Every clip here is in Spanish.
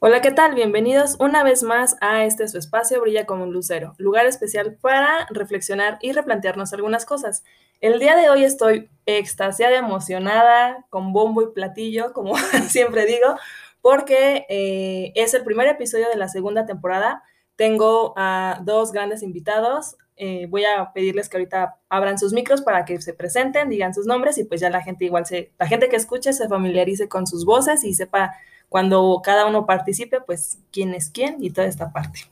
Hola, ¿qué tal? Bienvenidos una vez más a este su espacio Brilla como un lucero, lugar especial para reflexionar y replantearnos algunas cosas. El día de hoy estoy extasiada, emocionada, con bombo y platillo, como siempre digo, porque eh, es el primer episodio de la segunda temporada. Tengo a dos grandes invitados. Eh, voy a pedirles que ahorita abran sus micros para que se presenten, digan sus nombres y pues ya la gente igual se, la gente que escuche se familiarice con sus voces y sepa cuando cada uno participe, pues quién es quién y toda esta parte.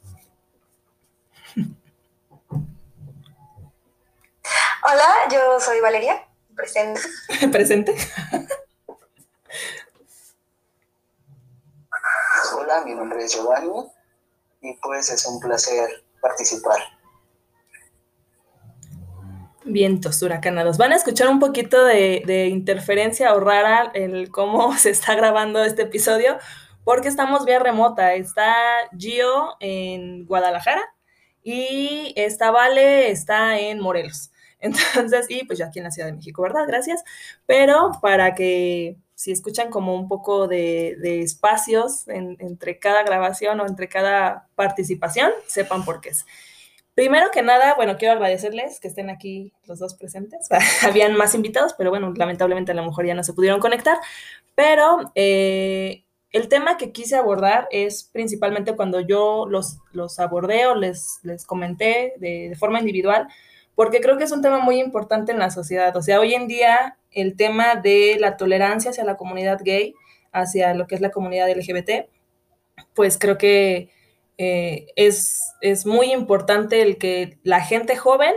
Hola, yo soy Valeria, presente. presente. Hola, mi nombre es Giovanni y pues es un placer participar. Vientos huracanados. Van a escuchar un poquito de, interferencia o rara el cómo se está grabando este episodio, porque estamos vía remota. Está Gio en Guadalajara y esta Vale está en Morelos. Entonces, y pues yo aquí en la Ciudad de México, ¿verdad? Gracias. Pero para que si escuchan como un poco de, espacios entre cada grabación o entre cada participación, sepan por qué es. Primero que nada, bueno, quiero agradecerles que estén aquí los dos presentes. Habían más invitados, pero bueno, lamentablemente a lo mejor ya no se pudieron conectar. Pero eh, el tema que quise abordar es principalmente cuando yo los, los abordé o les, les comenté de, de forma individual, porque creo que es un tema muy importante en la sociedad. O sea, hoy en día el tema de la tolerancia hacia la comunidad gay, hacia lo que es la comunidad LGBT, pues creo que eh, es, es muy importante el que la gente joven,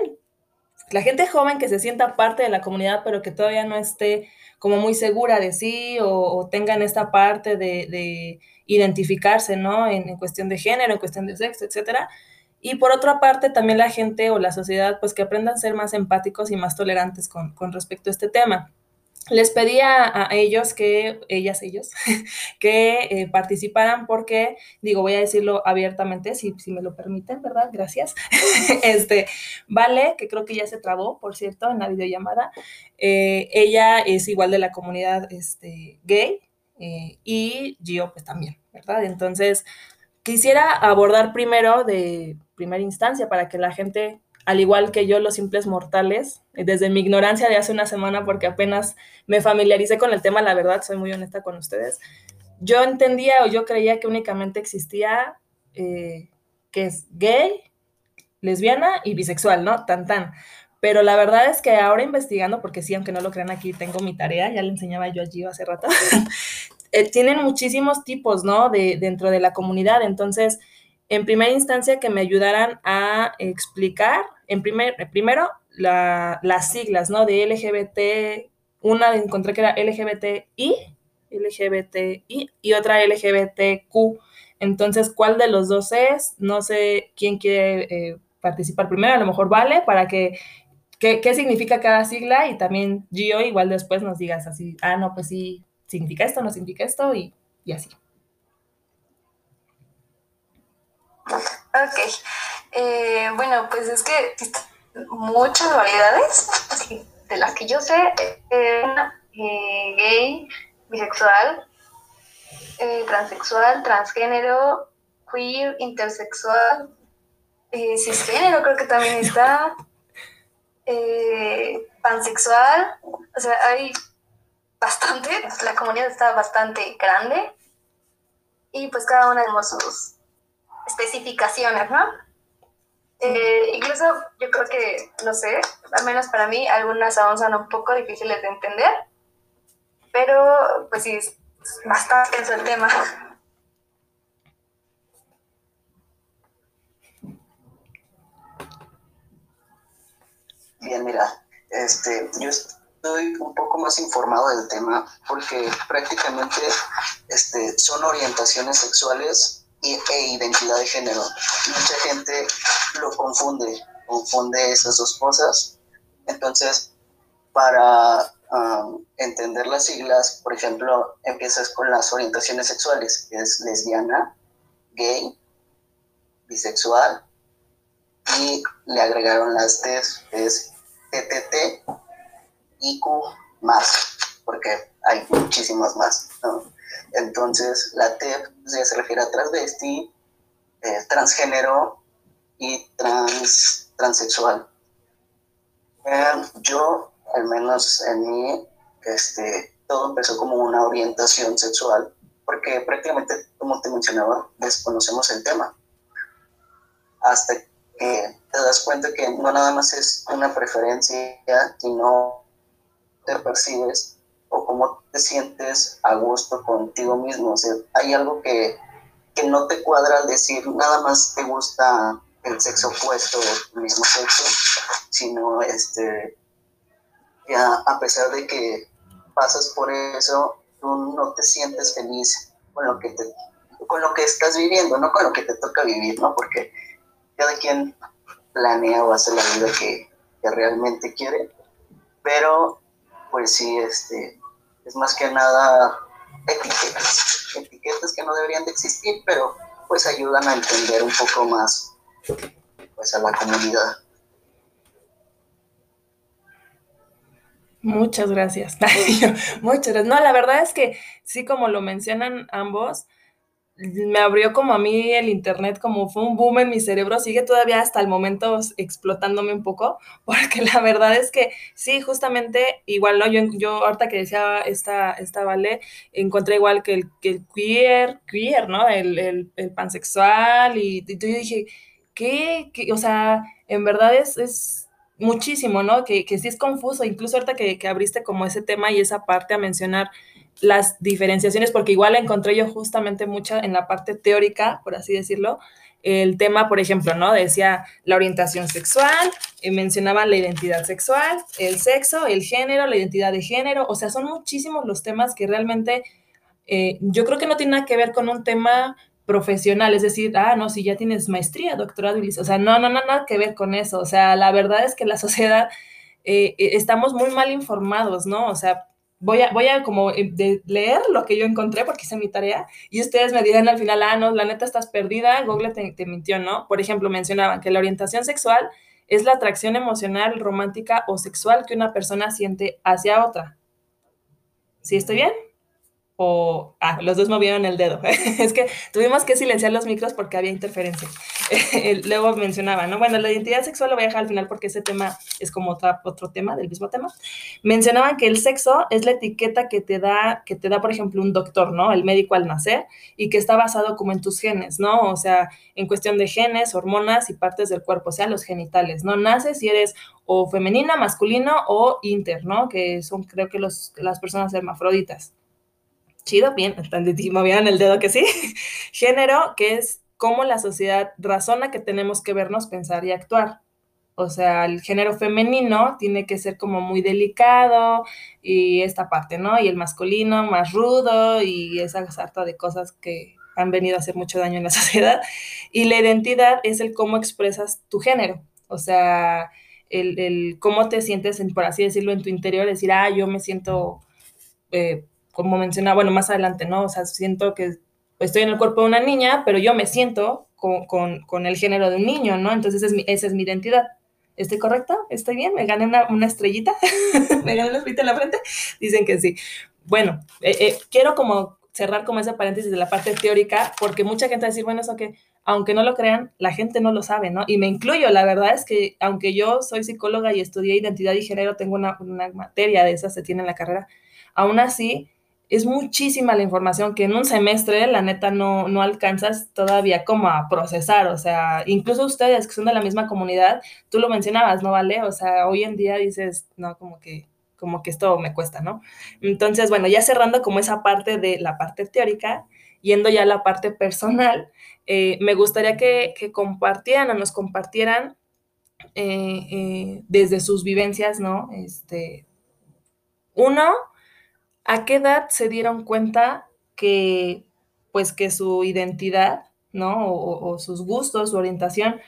la gente joven que se sienta parte de la comunidad, pero que todavía no esté como muy segura de sí o, tengan esta parte de, identificarse, ¿no? En, cuestión de género, en cuestión de sexo, etcétera. Y por otra parte, también la gente o la sociedad, pues que aprendan a ser más empáticos y más tolerantes con, con respecto a este tema les pedía a ellos que, ellas, ellos, que eh, participaran porque, digo, voy a decirlo abiertamente, si, si me lo permiten, ¿verdad? Gracias. este, Vale, que creo que ya se trabó, por cierto, en la videollamada, eh, ella es igual de la comunidad este, gay eh, y Gio pues también, ¿verdad? Entonces, quisiera abordar primero de primera instancia para que la gente al igual que yo, los simples mortales, desde mi ignorancia de hace una semana, porque apenas me familiaricé con el tema, la verdad, soy muy honesta con ustedes, yo entendía o yo creía que únicamente existía eh, que es gay, lesbiana y bisexual, ¿no? Tan tan. Pero la verdad es que ahora investigando, porque sí, aunque no lo crean aquí, tengo mi tarea, ya le enseñaba yo allí hace rato, eh, tienen muchísimos tipos, ¿no? De, dentro de la comunidad. Entonces, en primera instancia, que me ayudaran a explicar en primer, primero, las siglas, ¿no? De LGBT, una encontré que era LGBTI, LGBTI y otra LGBTQ. Entonces, ¿cuál de los dos es? No sé quién quiere eh, participar primero, a lo mejor vale, para que, qué significa cada sigla y también Gio igual después nos digas así, ah, no, pues sí, significa esto, no significa esto y, y así. Ok. Eh, bueno, pues es que muchas variedades, de las que yo sé, eh, gay, bisexual, eh, transexual, transgénero, queer, intersexual, cisgénero creo que también está, pansexual, o sea, hay bastante, la comunidad está bastante grande y pues cada una de sus especificaciones, ¿no? Eh, incluso yo creo que, no sé, al menos para mí, algunas aún son un poco difíciles de entender, pero pues sí, es bastante tenso el tema. Bien, mira, este, yo estoy un poco más informado del tema porque prácticamente este, son orientaciones sexuales e identidad de género. Mucha gente lo confunde, confunde esas dos cosas. Entonces, para um, entender las siglas, por ejemplo, empiezas con las orientaciones sexuales, que es lesbiana, gay, bisexual, y le agregaron las T, es TTT, IQ más, porque hay muchísimas más. Entonces, la TEP se refiere a transvesti, eh, transgénero y trans, transexual. Yo, al menos en mí, este, todo empezó como una orientación sexual, porque prácticamente, como te mencionaba, desconocemos el tema. Hasta que te das cuenta que no nada más es una preferencia, sino te percibes o cómo te sientes a gusto contigo mismo. O sea, hay algo que, que no te cuadra al decir nada más te gusta el sexo opuesto o el mismo sexo, sino este, ya a pesar de que pasas por eso, tú no te sientes feliz con lo que te, con lo que estás viviendo, no con lo que te toca vivir, ¿no? Porque cada quien planea o hace la vida que, que realmente quiere, pero pues sí, este, es más que nada etiquetas, etiquetas que no deberían de existir, pero pues ayudan a entender un poco más pues a la comunidad. Muchas gracias. Muchas gracias. No, la verdad es que sí, como lo mencionan ambos, me abrió como a mí el internet, como fue un boom en mi cerebro, sigue todavía hasta el momento explotándome un poco, porque la verdad es que sí, justamente igual, ¿no? Yo, yo ahorita que decía esta, esta Vale, encontré igual que el, que el queer, queer, ¿no? El, el, el pansexual, y, y, yo dije, ¿qué? ¿Qué? O sea, en verdad es, es muchísimo, ¿no? Que, que sí es confuso, incluso ahorita que, que, abriste como ese tema y esa parte a mencionar las diferenciaciones, porque igual encontré yo justamente mucha en la parte teórica, por así decirlo, el tema, por ejemplo, ¿no? Decía la orientación sexual, eh, mencionaba la identidad sexual, el sexo, el género, la identidad de género, o sea, son muchísimos los temas que realmente eh, yo creo que no tiene nada que ver con un tema profesional, es decir, ah, no, si ya tienes maestría, doctorado, o sea, no, no, no, nada que ver con eso, o sea, la verdad es que la sociedad eh, eh, estamos muy mal informados, ¿no? O sea, voy a, voy a como eh, de leer lo que yo encontré porque hice mi tarea y ustedes me dirán al final, ah, no, la neta estás perdida, Google te, te mintió, ¿no? Por ejemplo, mencionaban que la orientación sexual es la atracción emocional, romántica o sexual que una persona siente hacia otra. ¿Sí estoy bien? O ah, los dos movieron el dedo. es que tuvimos que silenciar los micros porque había interferencia. Luego mencionaba, ¿no? Bueno, la identidad sexual lo voy a dejar al final porque ese tema es como otra, otro tema del mismo tema. Mencionaban que el sexo es la etiqueta que te da, que te da, por ejemplo, un doctor, ¿no? El médico al nacer y que está basado como en tus genes, ¿no? O sea, en cuestión de genes, hormonas y partes del cuerpo, o sea, los genitales, ¿no? Naces si eres o femenina, masculino o inter, ¿no? Que son, creo que los, las personas hermafroditas chido, bien, movieron el dedo que sí. Género, que es cómo la sociedad razona que tenemos que vernos, pensar y actuar. O sea, el género femenino tiene que ser como muy delicado y esta parte, ¿no? Y el masculino más rudo y esa sarta de cosas que han venido a hacer mucho daño en la sociedad. Y la identidad es el cómo expresas tu género. O sea, el, el cómo te sientes, en, por así decirlo, en tu interior, decir, ah, yo me siento eh, como mencionaba, bueno, más adelante, ¿no? O sea, siento que estoy en el cuerpo de una niña, pero yo me siento con, con, con el género de un niño, ¿no? Entonces es mi, esa es mi identidad. ¿Estoy correcta? ¿Estoy bien? ¿Me gané una, una estrellita? ¿Me gané una estrellita en la frente? Dicen que sí. Bueno, eh, eh, quiero como cerrar como ese paréntesis de la parte teórica, porque mucha gente va a decir, bueno, eso que, aunque no lo crean, la gente no lo sabe, ¿no? Y me incluyo, la verdad es que aunque yo soy psicóloga y estudié identidad y género, tengo una, una materia de esas, se tiene en la carrera, aún así es muchísima la información que en un semestre, la neta, no, no alcanzas todavía como a procesar. O sea, incluso ustedes que son de la misma comunidad, tú lo mencionabas, ¿no vale? O sea, hoy en día dices, no, como que como que esto me cuesta, ¿no? Entonces, bueno, ya cerrando como esa parte de la parte teórica, yendo ya a la parte personal, eh, me gustaría que, compartieran o nos compartieran eh, eh, desde sus vivencias, ¿no? Este, uno, ¿A qué edad se dieron cuenta que, pues, que su identidad, ¿no? O, sus gustos, su orientación,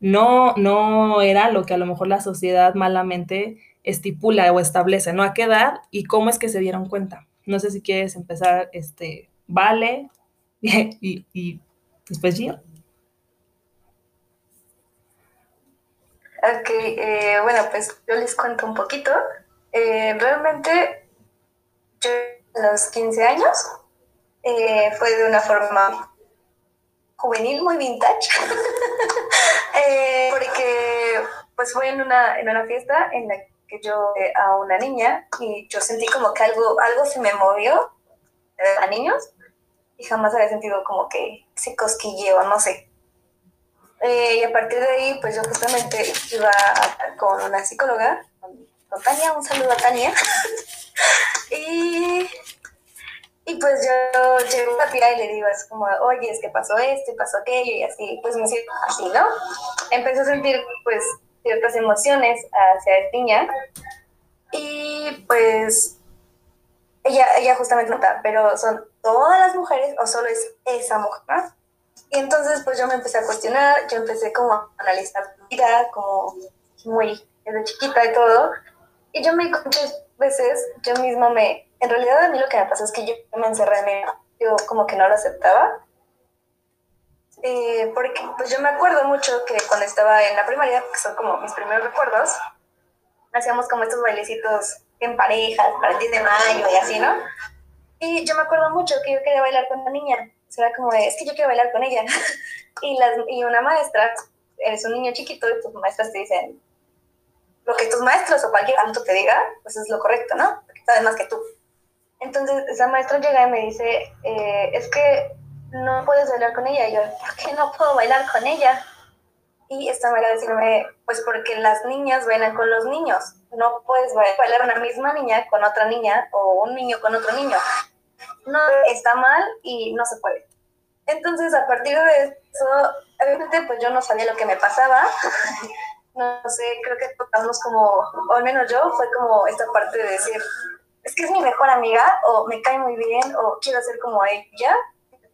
no, no era lo que a lo mejor la sociedad malamente estipula o establece, ¿no? ¿A qué edad y cómo es que se dieron cuenta? No sé si quieres empezar, este, Vale, y, y después yo. Ok, eh, bueno, pues yo les cuento un poquito. Eh, realmente los 15 años eh, fue de una forma juvenil, muy vintage, eh, porque pues fue en una, en una fiesta en la que yo a una niña y yo sentí como que algo, algo se me movió a niños y jamás había sentido como que ese cosquilleo, no sé. Eh, y a partir de ahí, pues yo justamente iba con una psicóloga, con, Tania, un saludo a Tania. y, y pues yo llego a la y le digo es como, oye, es que pasó esto y pasó aquello y así, pues me siento así, ¿no? Empecé a sentir pues ciertas emociones hacia esta niña y pues ella, ella justamente nota, pero son todas las mujeres o solo es esa mujer, Y entonces pues yo me empecé a cuestionar, yo empecé como a analizar mi vida, como muy desde chiquita y todo, y yo me muchas veces, yo misma me, en realidad a mí lo que me pasó es que yo me encerré en mí, yo como que no lo aceptaba, eh, porque pues yo me acuerdo mucho que cuando estaba en la primaria, que son como mis primeros recuerdos, hacíamos como estos bailecitos en parejas para el 10 de mayo y así, ¿no? Y yo me acuerdo mucho que yo quería bailar con una niña. O sea, era como, es que yo quiero bailar con ella. y, las, y una maestra, eres un niño chiquito y tus maestras te dicen, lo que tus maestros o cualquier adulto te diga, pues es lo correcto, ¿no? Porque sabes más que tú. Entonces esa maestra llega y me dice, eh, es que no puedes bailar con ella. Y yo, ¿por qué no puedo bailar con ella? Y esta manera de decirme, pues porque las niñas bailan con los niños. No puedes bailar una misma niña con otra niña o un niño con otro niño. No está mal y no se puede. Entonces, a partir de eso, obviamente, pues yo no sabía lo que me pasaba. No sé, creo que tocamos como, o al menos yo, fue como esta parte de decir, es que es mi mejor amiga, o me cae muy bien, o quiero ser como ella.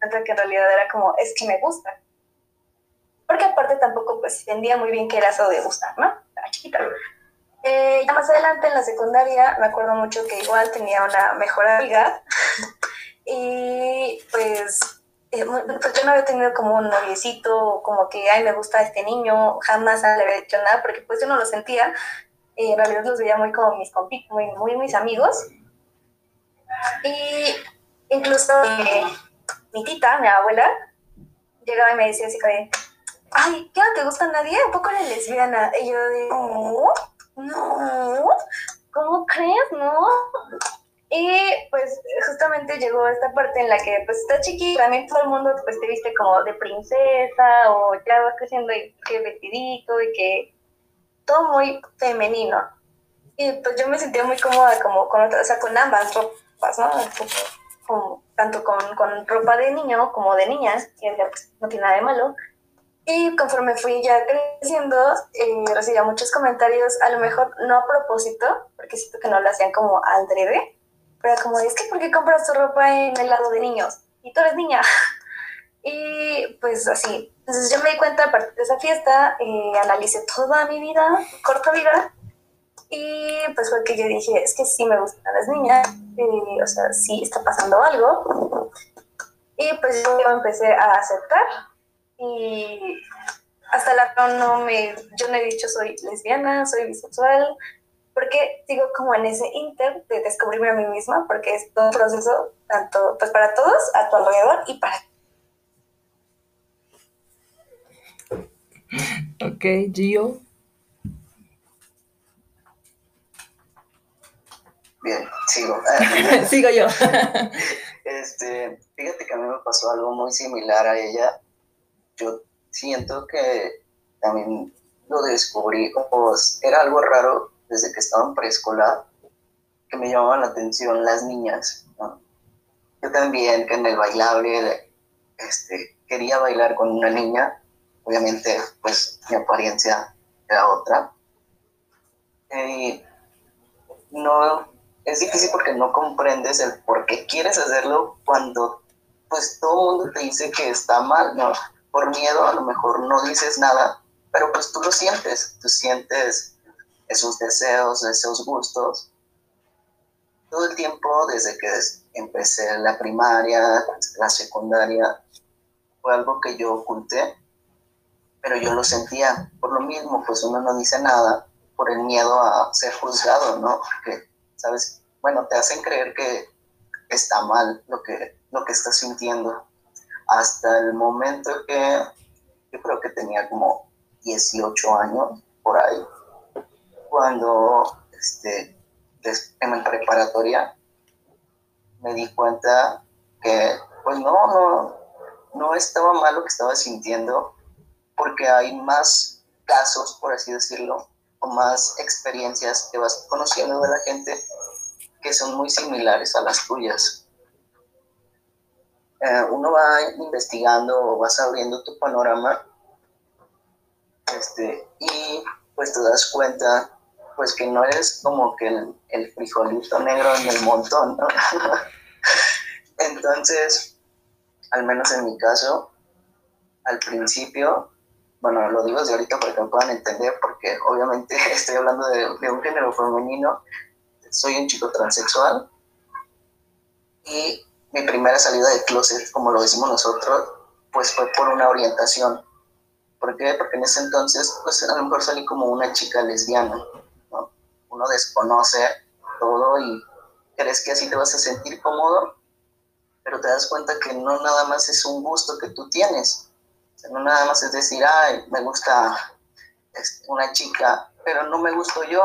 Que en realidad era como, es que me gusta porque aparte tampoco pues entendía muy bien qué era eso de gustar, ¿no? Estaba chiquita. Eh, más adelante en la secundaria me acuerdo mucho que igual tenía una mejor amiga y pues, eh, pues, yo no había tenido como un noviecito, como que, ay, me gusta este niño, jamás le había dicho nada porque pues yo no lo sentía, en realidad los veía muy como mis compitos, muy, muy mis amigos y incluso eh, mi tita, mi abuela, llegaba y me decía así que ay, ¿qué no te gusta a nadie? ¿Un poco la lesbiana? Y yo digo, no, no, ¿cómo crees? No. Y pues justamente llegó esta parte en la que pues está chiquita, también todo el mundo pues te viste como de princesa o ya vas creciendo y que vestidito y que todo muy femenino. Y pues yo me sentía muy cómoda como con o sea, con ambas ropas, ¿no? Tanto con, con, ropa de niño como de niñas, y pues no tiene nada de malo. Y conforme fui ya creciendo, eh, recibía muchos comentarios, a lo mejor no a propósito, porque siento que no lo hacían como al drede, pero como, es que ¿por qué compras tu ropa en el lado de niños? Y tú eres niña. y pues así. Entonces yo me di cuenta a partir de esa fiesta, eh, analicé toda mi vida, corta vida, y pues fue que yo dije, es que sí me gustan las niñas, o sea, sí está pasando algo. Y pues yo empecé a aceptar y hasta la no me, yo no he dicho soy lesbiana, soy bisexual, porque sigo como en ese inter de descubrirme a mí misma, porque es todo un proceso, tanto pues para todos, a tu alrededor y para Ok, Gio. Bien, sigo. sigo yo. este, fíjate que a mí me pasó algo muy similar a ella yo siento que también lo descubrí, pues era algo raro desde que estaba en preescolar, que me llamaban la atención las niñas. Yo también, en el bailable, este, quería bailar con una niña, obviamente, pues mi apariencia era otra. Y no, es difícil porque no comprendes el por qué quieres hacerlo cuando pues todo el mundo te dice que está mal, ¿no? por miedo a lo mejor no dices nada, pero pues tú lo sientes, tú sientes esos deseos, esos gustos. Todo el tiempo desde que empecé la primaria, la secundaria, fue algo que yo oculté, pero yo lo sentía. Por lo mismo, pues uno no dice nada por el miedo a ser juzgado, ¿no? Porque, ¿sabes? Bueno, te hacen creer que está mal lo que, lo que estás sintiendo. Hasta el momento que yo creo que tenía como 18 años por ahí, cuando este, en la preparatoria me di cuenta que pues no, no, no estaba mal lo que estaba sintiendo, porque hay más casos, por así decirlo, o más experiencias que vas conociendo de la gente que son muy similares a las tuyas. Eh, uno va investigando o vas abriendo tu panorama este, y pues te das cuenta pues que no eres como que el, el frijolito negro en el montón, ¿no? Entonces, al menos en mi caso, al principio, bueno, lo digo desde ahorita para que me puedan entender, porque obviamente estoy hablando de, un género femenino, soy un chico transexual y mi primera salida de closet, como lo decimos nosotros, pues fue por una orientación. ¿Por qué? Porque en ese entonces, pues a lo mejor salí como una chica lesbiana. Uno desconoce todo y crees que así te vas a sentir cómodo pero te das cuenta que no nada más es un gusto que tú tienes. no nada más es decir, ay, me gusta este, una chica, pero no me gusto yo.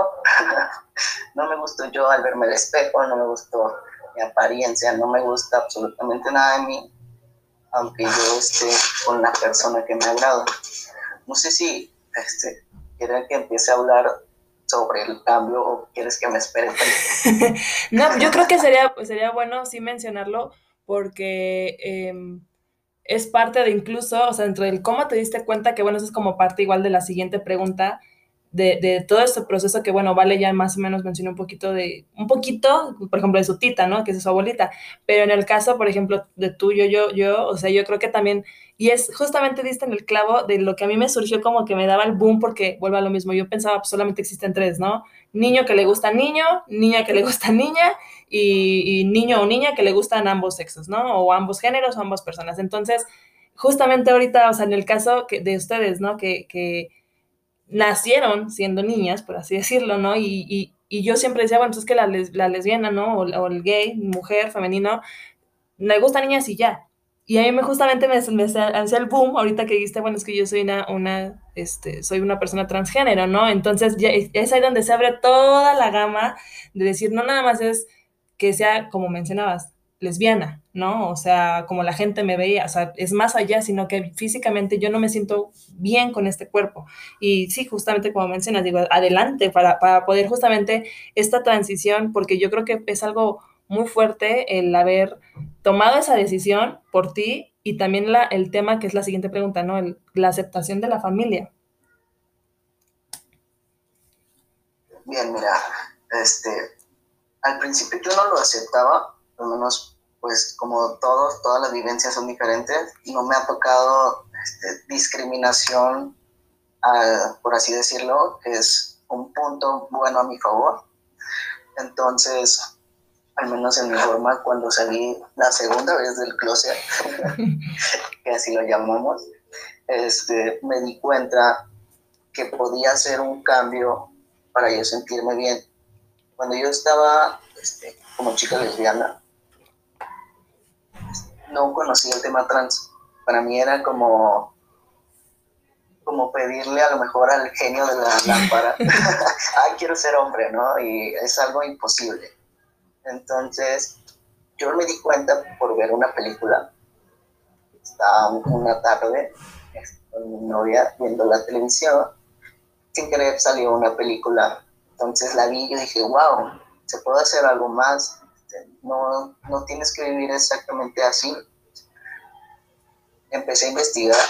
no me gusto yo al verme al espejo, no me gustó mi apariencia, no me gusta absolutamente nada de mí, aunque yo esté con la persona que me agrada. No sé si este, quieren que empiece a hablar sobre el cambio o quieres que me espere. no, yo creo que sería, sería bueno sí mencionarlo porque em, es parte de incluso, o sea, dentro del cómo te diste cuenta que, bueno, eso es como parte igual de la siguiente pregunta, de, todo este proceso que, bueno, Vale ya más o menos mencionó un poquito de, un poquito, por ejemplo, de su tita, ¿no? Que es su abuelita, pero en el caso, por ejemplo, de tú, yo, yo, yo, o sea, yo creo que también, y es justamente diste en el clavo de lo que a mí me surgió como que me daba el boom porque, vuelvo a lo mismo, yo pensaba, pues solamente existen tres, ¿no? Niño que le gusta niño, niña que le gusta niña, y, niño o niña que le gustan ambos sexos, ¿no? O ambos géneros o ambas personas. Entonces, justamente ahorita, o sea, en el caso de ustedes, ¿no? Que nacieron siendo niñas, por así decirlo, ¿no? Y, y, y yo siempre decía, bueno, pues que la, la lesbiana, ¿no? O, el gay, mujer, femenino, me gustan niñas y ya. Y a mí me justamente me, me hacía el boom ahorita que dijiste, bueno, es que yo soy una, una, este, soy una persona transgénero, ¿no? Entonces ya es ahí donde se abre toda la gama de decir, no nada más es que sea, como mencionabas, lesbiana, ¿no? O sea, como la gente me veía, o sea, es más allá, sino que físicamente yo no me siento bien con este cuerpo. Y sí, justamente como mencionas, digo, adelante para, para poder justamente esta transición, porque yo creo que es algo muy fuerte el haber tomado esa decisión por ti y también la, el tema que es la siguiente pregunta, ¿no? la aceptación de la familia. Bien, mira, este, al principio yo no lo aceptaba, al menos pues como todos, todas las vivencias son diferentes, no me ha tocado este, discriminación, por así decirlo, que es un punto bueno a mi favor. Entonces, al menos en mi forma, cuando salí la segunda vez del closet, que así lo llamamos, este, me di cuenta que podía hacer un cambio para yo sentirme bien cuando yo estaba este, como chica lesbiana, no conocía el tema trans. Para mí era como, como pedirle a lo mejor al genio de la lámpara, ay, quiero ser hombre, ¿no? Y es algo imposible. Entonces, yo me di cuenta por ver una película. Estaba una tarde este, con mi novia viendo la televisión. Sin querer salió una película entonces la vi y yo dije, wow, se puede hacer algo más, este, no, no tienes que vivir exactamente así. Empecé a investigar,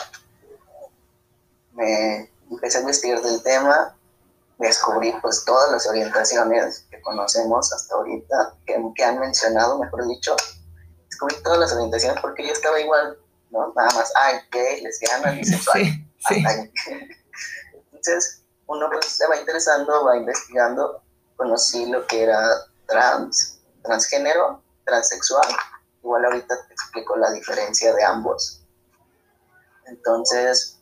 me empecé a investigar del tema, descubrí pues todas las orientaciones que conocemos hasta ahorita, que, han mencionado, mejor dicho, descubrí todas las orientaciones porque yo estaba igual, ¿no? Nada más, ay, gay, lesbiana, bisexual. Sí, sí. Entonces, uno pues, se va interesando, va investigando, conocí lo que era trans, transgénero, transexual. Igual ahorita te explico la diferencia de ambos. Entonces,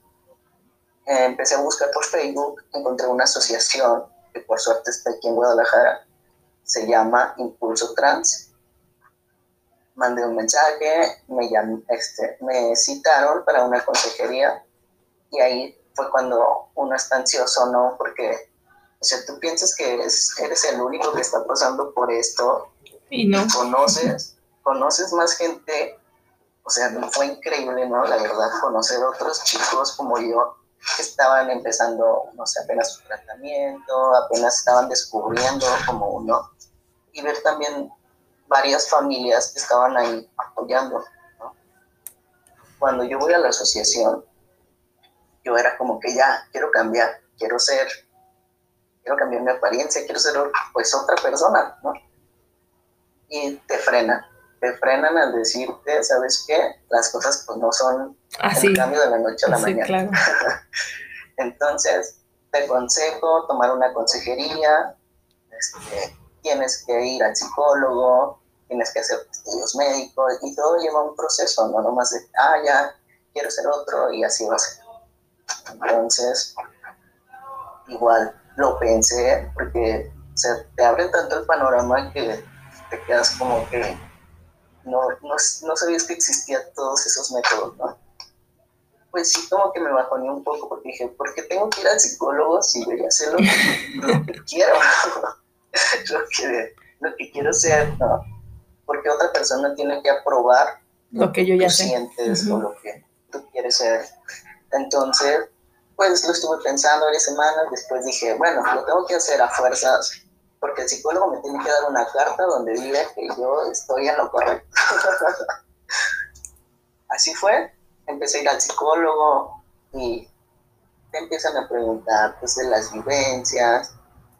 eh, empecé a buscar por Facebook, encontré una asociación que por suerte está aquí en Guadalajara, se llama Impulso Trans. mandé un mensaje, me, este, me citaron para una consejería y ahí fue cuando uno está ansioso, ¿no? Porque, o sea, tú piensas que eres el único que está pasando por esto no. conoces, conoces más gente, o sea, fue increíble, ¿no? La verdad, conocer otros chicos como yo que estaban empezando, no sé, apenas su tratamiento, apenas estaban descubriendo como uno, y ver también varias familias que estaban ahí apoyando. Cuando yo voy a la asociación, yo era como que ya, quiero cambiar, quiero ser, quiero cambiar mi apariencia, quiero ser pues otra persona, ¿no? Y te frenan, te frenan al decirte, ¿sabes qué? Las cosas pues no son Así. el cambio de la noche a la mañana. Entonces, te aconsejo tomar una consejería, este, tienes que ir al psicólogo, tienes que hacer estudios médicos y todo lleva un proceso, no nomás de, ah, ya, quiero ser otro y así va a ser. Entonces, igual lo pensé porque se te abre tanto el panorama que te quedas como que no, no, no sabías que existían todos esos métodos, ¿no? Pues sí, como que me bajoné un poco porque dije, ¿por qué tengo que ir al psicólogo si voy a hacer lo que, quiero? lo, que, lo que quiero ser, ¿no? porque otra persona tiene que aprobar lo que yo ya sientes o lo que tú quieres ser. Entonces, pues lo estuve pensando varias semanas, después dije, bueno, lo tengo que hacer a fuerzas, porque el psicólogo me tiene que dar una carta donde diga que yo estoy en lo correcto. Así fue, empecé a ir al psicólogo y te empiezan a preguntar pues, de las vivencias,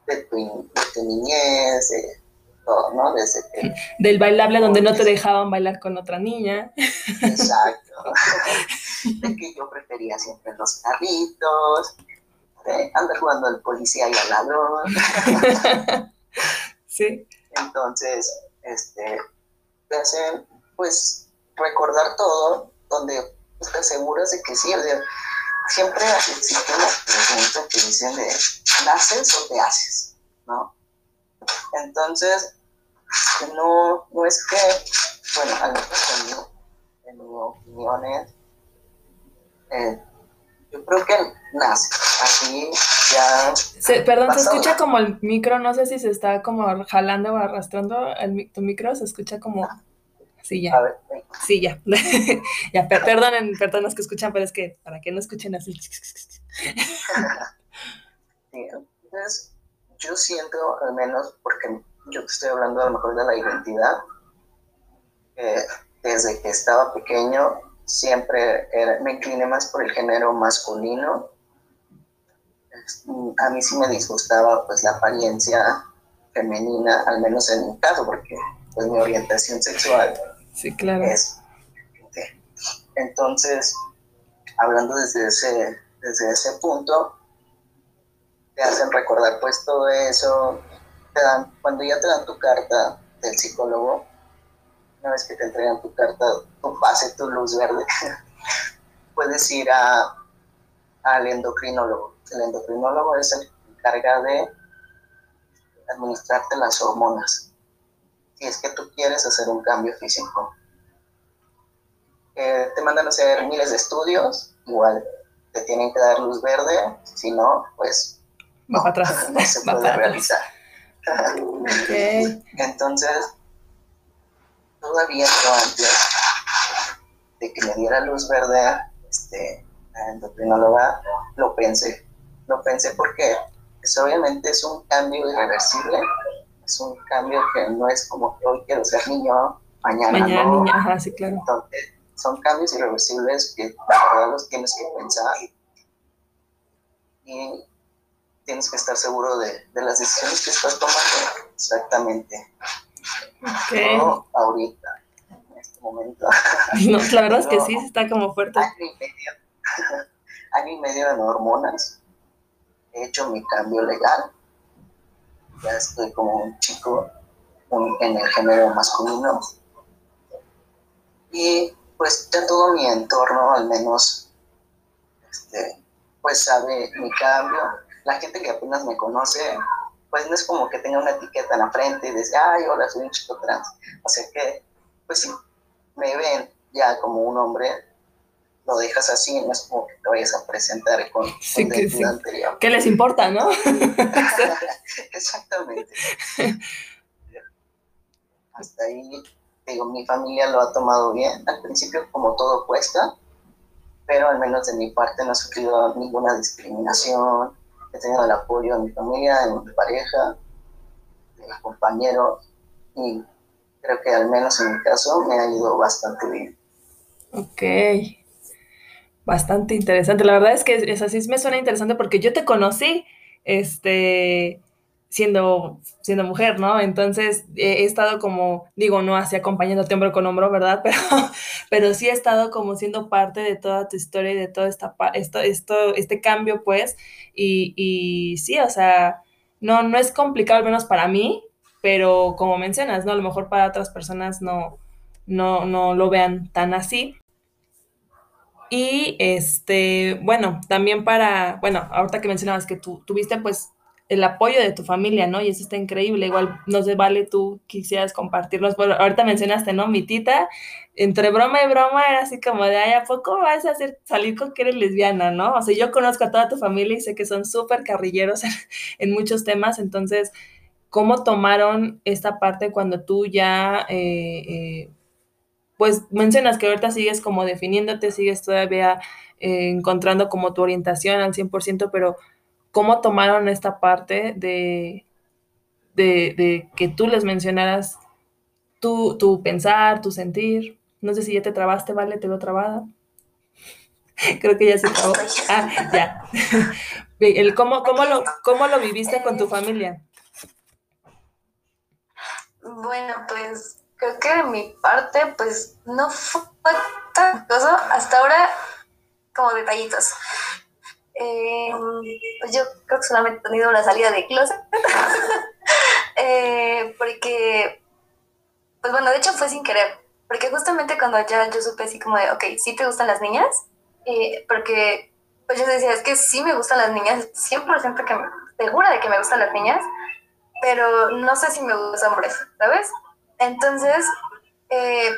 de tu, de tu niñez, de ¿no? Del bailable donde no te dejaban bailar con otra niña. Exacto. de que yo prefería siempre los carritos, de andar jugando al policía y al ladrón. sí. Entonces, este, te hacen, pues, recordar todo, donde te aseguras de que sí, o sea, siempre existe una pregunta que dicen de, ¿naces o te haces? ¿No? Entonces, no, no es que, bueno, al menos en mi, opinión es, eh, yo creo que nace, así ya... perdón, se escucha como el micro, no sé si se está como jalando o arrastrando el, tu micro, se escucha como... Sí, ya. Sí, ya. ya, perdonen, perdonen que escuchan, pero es que para que no escuchen así. sí, entonces, yo siento, al menos, porque yo te estoy hablando a lo mejor de la identidad, desde que estaba pequeño siempre me incliné más por el género masculino. A mí sí me disgustaba pues la apariencia femenina, al menos en mi caso, porque pues mi orientación sexual sí, claro. es... Entonces, hablando desde ese, desde ese punto, te hacen recordar pues todo eso, te dan, cuando ya te dan tu carta del psicólogo, una vez que te entregan tu carta, tu pase, tu luz verde, puedes ir a, al endocrinólogo. El endocrinólogo es el que se encarga de administrarte las hormonas. Si es que tú quieres hacer un cambio físico. Eh, te mandan a hacer miles de estudios, igual te tienen que dar luz verde, si no, pues no, atrás. no se puede realizar. Okay. Entonces, todavía antes de que me diera luz verde, este, la endocrinóloga, lo pensé. Lo pensé porque pues, obviamente es un cambio irreversible, es un cambio que no es como que hoy quiero ser niño, mañana, mañana niña, ajá, sí, claro. Entonces, son cambios irreversibles que la verdad los tienes que pensar. Y tienes que estar seguro de, las decisiones que estás tomando. Exactamente. No ahorita, en este momento. No, la verdad es que sí, está como fuerte. Año y medio, año y medio de hormonas. He hecho mi cambio legal. Ya estoy como un chico en el género masculino. Y pues ya todo mi entorno, al menos, este, pues sabe mi cambio la gente que apenas me conoce, pues no es como que tenga una etiqueta en la frente y dice, ay, hola, soy un chico trans. O sea que pues si me ven ya como un hombre, lo dejas así, no es como que te vayas a presentar con, sí, que, sí. anterior. ¿Qué les importa, no? Exactamente. Hasta ahí, digo, mi familia lo ha tomado bien. Al principio, como todo cuesta, pero al menos de mi parte no he sufrido ninguna discriminación. He tenido el apoyo de mi familia, de mi pareja, de mis compañeros, y creo que al menos en mi caso me ha ido bastante bien. Ok. Bastante interesante. La verdad es que es así me suena interesante porque yo te conocí, este, siendo, siendo mujer, ¿no? Entonces he estado como, digo, no así acompañándote hombro con hombro, ¿verdad? Pero, pero sí he estado como siendo parte de toda tu historia y de todo esta, esto, esto, este cambio, pues, y, y sí, o sea, no, no es complicado, al menos para mí, pero como mencionas, ¿no? A lo mejor para otras personas no, no, no lo vean tan así. Y este, bueno, también para, bueno, ahorita que mencionabas que tú tuviste pues el apoyo de tu familia, ¿no? Y eso está increíble. Igual, no sé, vale, tú quisieras compartirnos. Bueno, ahorita mencionaste, ¿no? Mi tita, entre broma y broma, era así como de, ¿a poco vas a hacer salir con que eres lesbiana, no? O sea, yo conozco a toda tu familia y sé que son súper carrilleros en, muchos temas. Entonces, ¿cómo tomaron esta parte cuando tú ya eh, eh, pues mencionas que ahorita sigues como definiéndote, sigues todavía eh, encontrando como tu orientación al 100%, pero ¿cómo tomaron esta parte de, de, que tú les mencionaras tu, tu, pensar, tu sentir? No sé si ya te trabaste, ¿vale? Te veo trabada. Creo que ya se acabó. Ah, ya. El cómo, cómo, lo, ¿Cómo lo viviste con tu familia? Bueno, pues creo que de mi parte, pues no fue tan cosa. Hasta ahora, como detallitos. Eh, pues yo creo que solamente he tenido una salida de closet. eh, porque, pues bueno, de hecho fue sin querer. Porque justamente cuando ya yo supe así como de, ok, sí te gustan las niñas, eh, porque pues yo decía, es que sí me gustan las niñas, 100% que me, segura de que me gustan las niñas, pero no sé si me gustan hombres, ¿sabes? Entonces, eh,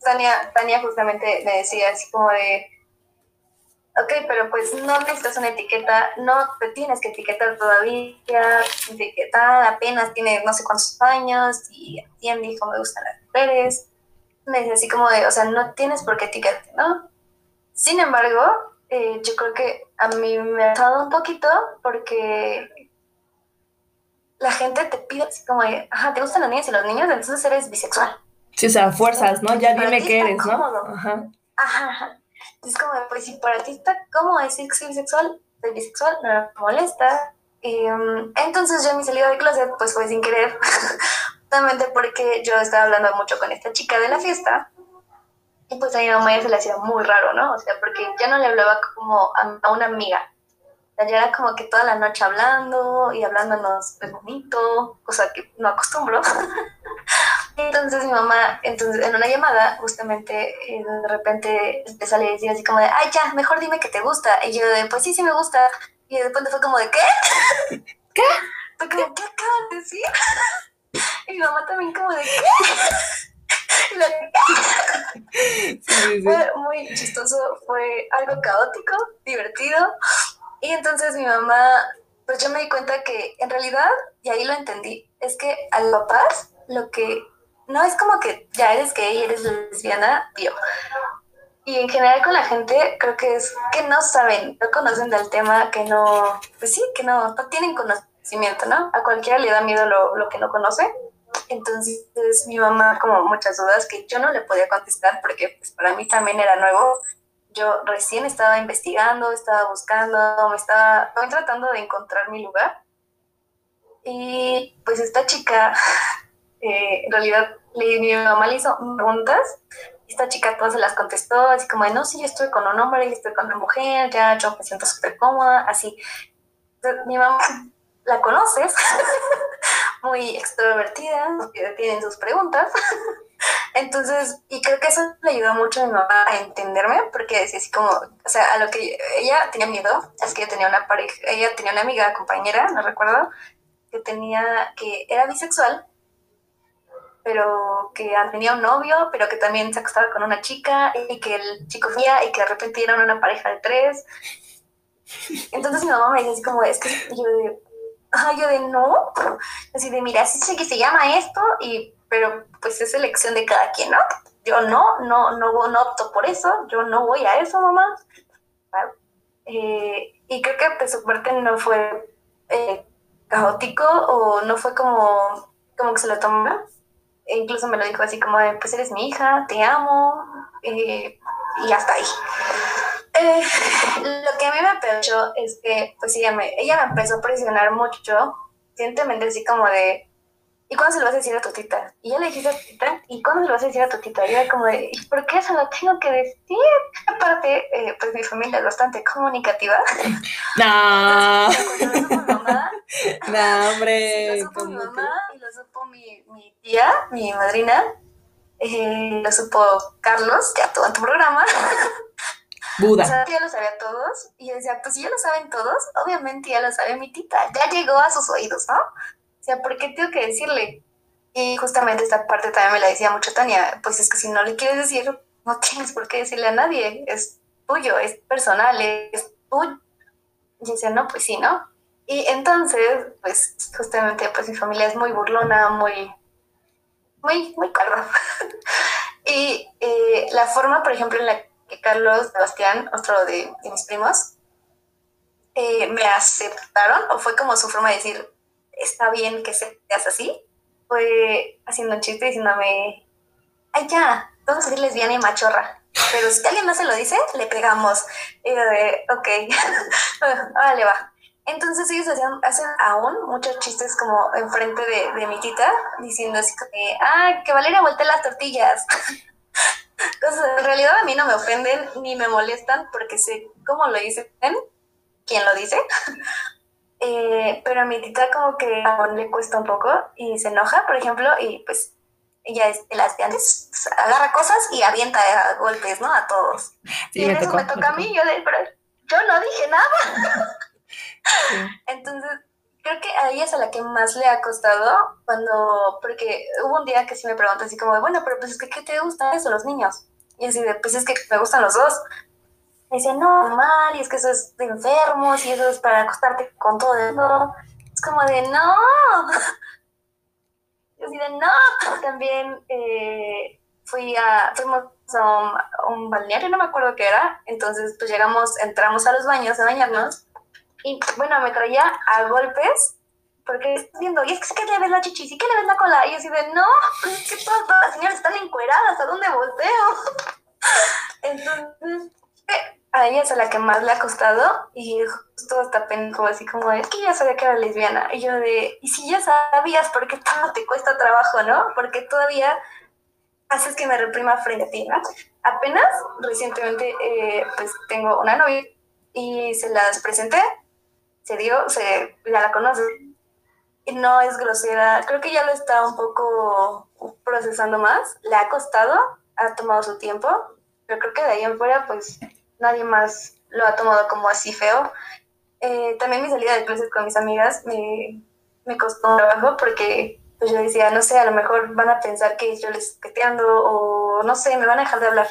Tania, Tania justamente me decía así como de, ok, pero pues no necesitas una etiqueta, no te tienes que etiquetar todavía, etiquetar apenas tiene no sé cuántos años y entiende dijo me gustan las mujeres. Me dice así como de, o sea, no tienes por qué etiquetarte, ¿no? Sin embargo, eh, yo creo que a mí me ha dado un poquito porque la gente te pide así como de, ajá, ¿te gustan las niñas y los niños? Entonces eres bisexual. Sí, o sea, fuerzas, ¿no? Ya dime qué eres, ¿no? Ajá. Ajá. Es como, pues si para ti está cómodo decir que soy bisexual, soy bisexual, no me molesta. Em, entonces yo mi salida de closet, pues fue sin querer, justamente porque yo estaba hablando mucho con esta chica de la fiesta. Y pues a mi mamá ya se le hacía muy raro, ¿no? O sea, porque ya no le hablaba como a una amiga, ya era como que toda la noche hablando y hablándonos de bonito, cosa que no acostumbro. entonces mi mamá, entonces en una llamada, justamente eh, de repente empezó a decir así como de, ay, ya, mejor dime que te gusta. Y yo de, pues sí, sí me gusta. Y de repente fue como de, ¿qué? ¿Qué? Fue como, ¿qué acabas de decir? Y mi mamá también como de, ¿qué? Fue muy chistoso, fue algo caótico, divertido, y entonces mi mamá, pues yo me di cuenta que en realidad, y ahí lo entendí, es que a los papás lo que no es como que ya eres gay, eres lesbiana, tío. Y en general con la gente creo que es que no saben, no conocen del tema, que no, pues sí, que no, no tienen conocimiento, ¿no? A cualquiera le da miedo lo, lo que no conoce. Entonces mi mamá como muchas dudas que yo no le podía contestar porque pues, para mí también era nuevo yo recién estaba investigando, estaba buscando, me estaba, estaba tratando de encontrar mi lugar. Y pues esta chica, eh, en realidad mi mamá le hizo preguntas. Esta chica todas se las contestó, así como no, sí, yo estoy con un hombre, yo estoy con una mujer, ya yo me siento súper cómoda, así. mi mamá la conoces, muy extrovertida, tienen sus preguntas. Entonces, y creo que eso le ayudó mucho a mi mamá a entenderme, porque decía así como, o sea, a lo que ella tenía miedo, es que ella tenía una pareja, ella tenía una amiga, compañera, no recuerdo, que tenía, que era bisexual, pero que tenía un novio, pero que también se acostaba con una chica y que el chico fía y que de repente eran una pareja de tres. Entonces mi mamá me dice así como, es que yo de, yo de no, así de, mira, así se llama esto, y, pero pues es elección de cada quien, ¿no? Yo no, no, no, no opto por eso, yo no voy a eso, mamá. Eh, y creo que pues, su parte no fue eh, caótico o no fue como, como que se lo tomó e incluso me lo dijo así como, pues eres mi hija, te amo, eh, y hasta ahí. Lo que a mí me peor es que, pues ella me, ella me empezó a presionar mucho, recientemente así como de, ¿y cuándo se lo vas a decir a tu tita? Y ya le dijiste a tu tita, ¿y cuándo se lo vas a decir a tu tita? Y era como de, ¿y por qué se lo tengo que decir? Aparte, eh, pues mi familia es bastante comunicativa. No. no, hombre. Lo supo mi mamá y lo supo mi, mi tía, mi madrina. Eh, lo supo Carlos, ya todo en tu programa. Buda. O sea, ya lo sabía todos. Y yo decía, pues si ya lo saben todos, obviamente ya lo sabe mi tita. Ya llegó a sus oídos, ¿no? O sea, ¿por qué tengo que decirle? Y justamente esta parte también me la decía mucho Tania, pues es que si no le quieres decir, no tienes por qué decirle a nadie, es tuyo, es personal, es tuyo. Y yo decía, no, pues sí, ¿no? Y entonces, pues justamente, pues mi familia es muy burlona, muy, muy, muy carga. y eh, la forma, por ejemplo, en la que Carlos Sebastián, otro de, mis primos, eh, me aceptaron, o fue como su forma de decir, está bien que seas así, fue haciendo un chiste diciéndome, ay ya, vamos a ser lesbiana y machorra. Pero si alguien más se lo dice, le pegamos. Y yo de, ok, vale, va. Entonces ellos hacen, hacen aún muchos chistes como enfrente de, de mi tita, diciendo así como, ah, que Valeria voltea las tortillas. Entonces, en realidad a mí no me ofenden ni me molestan porque sé cómo lo dicen, quién lo dice, eh, pero a mi tita como que aún le cuesta un poco y se enoja, por ejemplo, y pues ella es de las grandes, agarra cosas y avienta golpes, ¿no? A todos. y en eso me toca a mí, yo, de, pero yo no dije nada. Entonces, creo que a ella es a la que más le ha costado cuando, porque hubo un día que sí me preguntó así como, bueno, pero pues es que, ¿qué te gusta eso, los niños? Y así de, pues es que me gustan los dos. Me dice, no, mal, y es que eso es de enfermos, y eso es para acostarte con todo eso. Es como de, no. Yo así de, no. También eh, fui a, fuimos a un, balneario, no me acuerdo qué era. Entonces, pues llegamos, entramos a los baños a bañarnos. Y bueno, me traía a golpes porque estás viendo, y es que, ¿qué le ves la chichi? ¿Sí que le ves la cola? Y así de, no, es que todas, todas las señoras están encueradas, ¿a dónde volteo? Entonces, eh, a ella es a la que más le ha costado y justo hasta pendejo, así como, es que ya sabía que era lesbiana. Y yo de, y si ya sabías, ¿por qué todo te cuesta trabajo, no? Porque todavía haces que me reprima frente a ti, ¿no? Apenas recientemente, eh, pues tengo una novia y se las presenté, se dio, se, ya la conoce. Y no es grosera, creo que ya lo está un poco procesando más, le ha costado, ha tomado su tiempo, pero creo que de ahí en fuera, pues nadie más lo ha tomado como así feo. Eh, también mi salida de clases con mis amigas me, me costó un trabajo porque pues yo decía, no sé, a lo mejor van a pensar que yo les estoy o no sé, me van a dejar de hablar.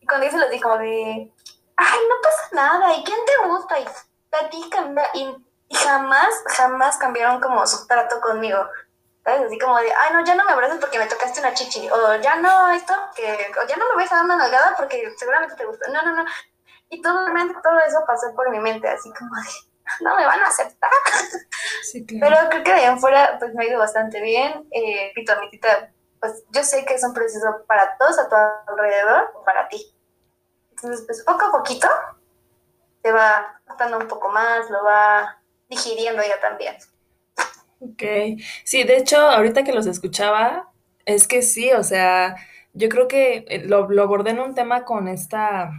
Y cuando yo se los dije como de, ay, no pasa nada, ¿y quién te gusta? Y platican, y, y jamás, jamás cambiaron como su trato conmigo. ¿Sabes? Así como de, ay, no, ya no me abraces porque me tocaste una chichi, o ya no esto, que, o ya no me voy a dar una nalgada porque seguramente te gusta. No, no, no. Y todo, realmente todo eso pasó por mi mente, así como de, no me van a aceptar. Sí, claro. Pero creo que de ahí en fuera, pues me ha ido bastante bien. Eh, mi tita, pues yo sé que es un proceso para todos a tu alrededor, para ti. Entonces, pues poco a poquito te va gustando un poco más, lo va digiriendo ella también. Ok, sí, de hecho, ahorita que los escuchaba, es que sí, o sea, yo creo que eh, lo, lo abordé en un tema con esta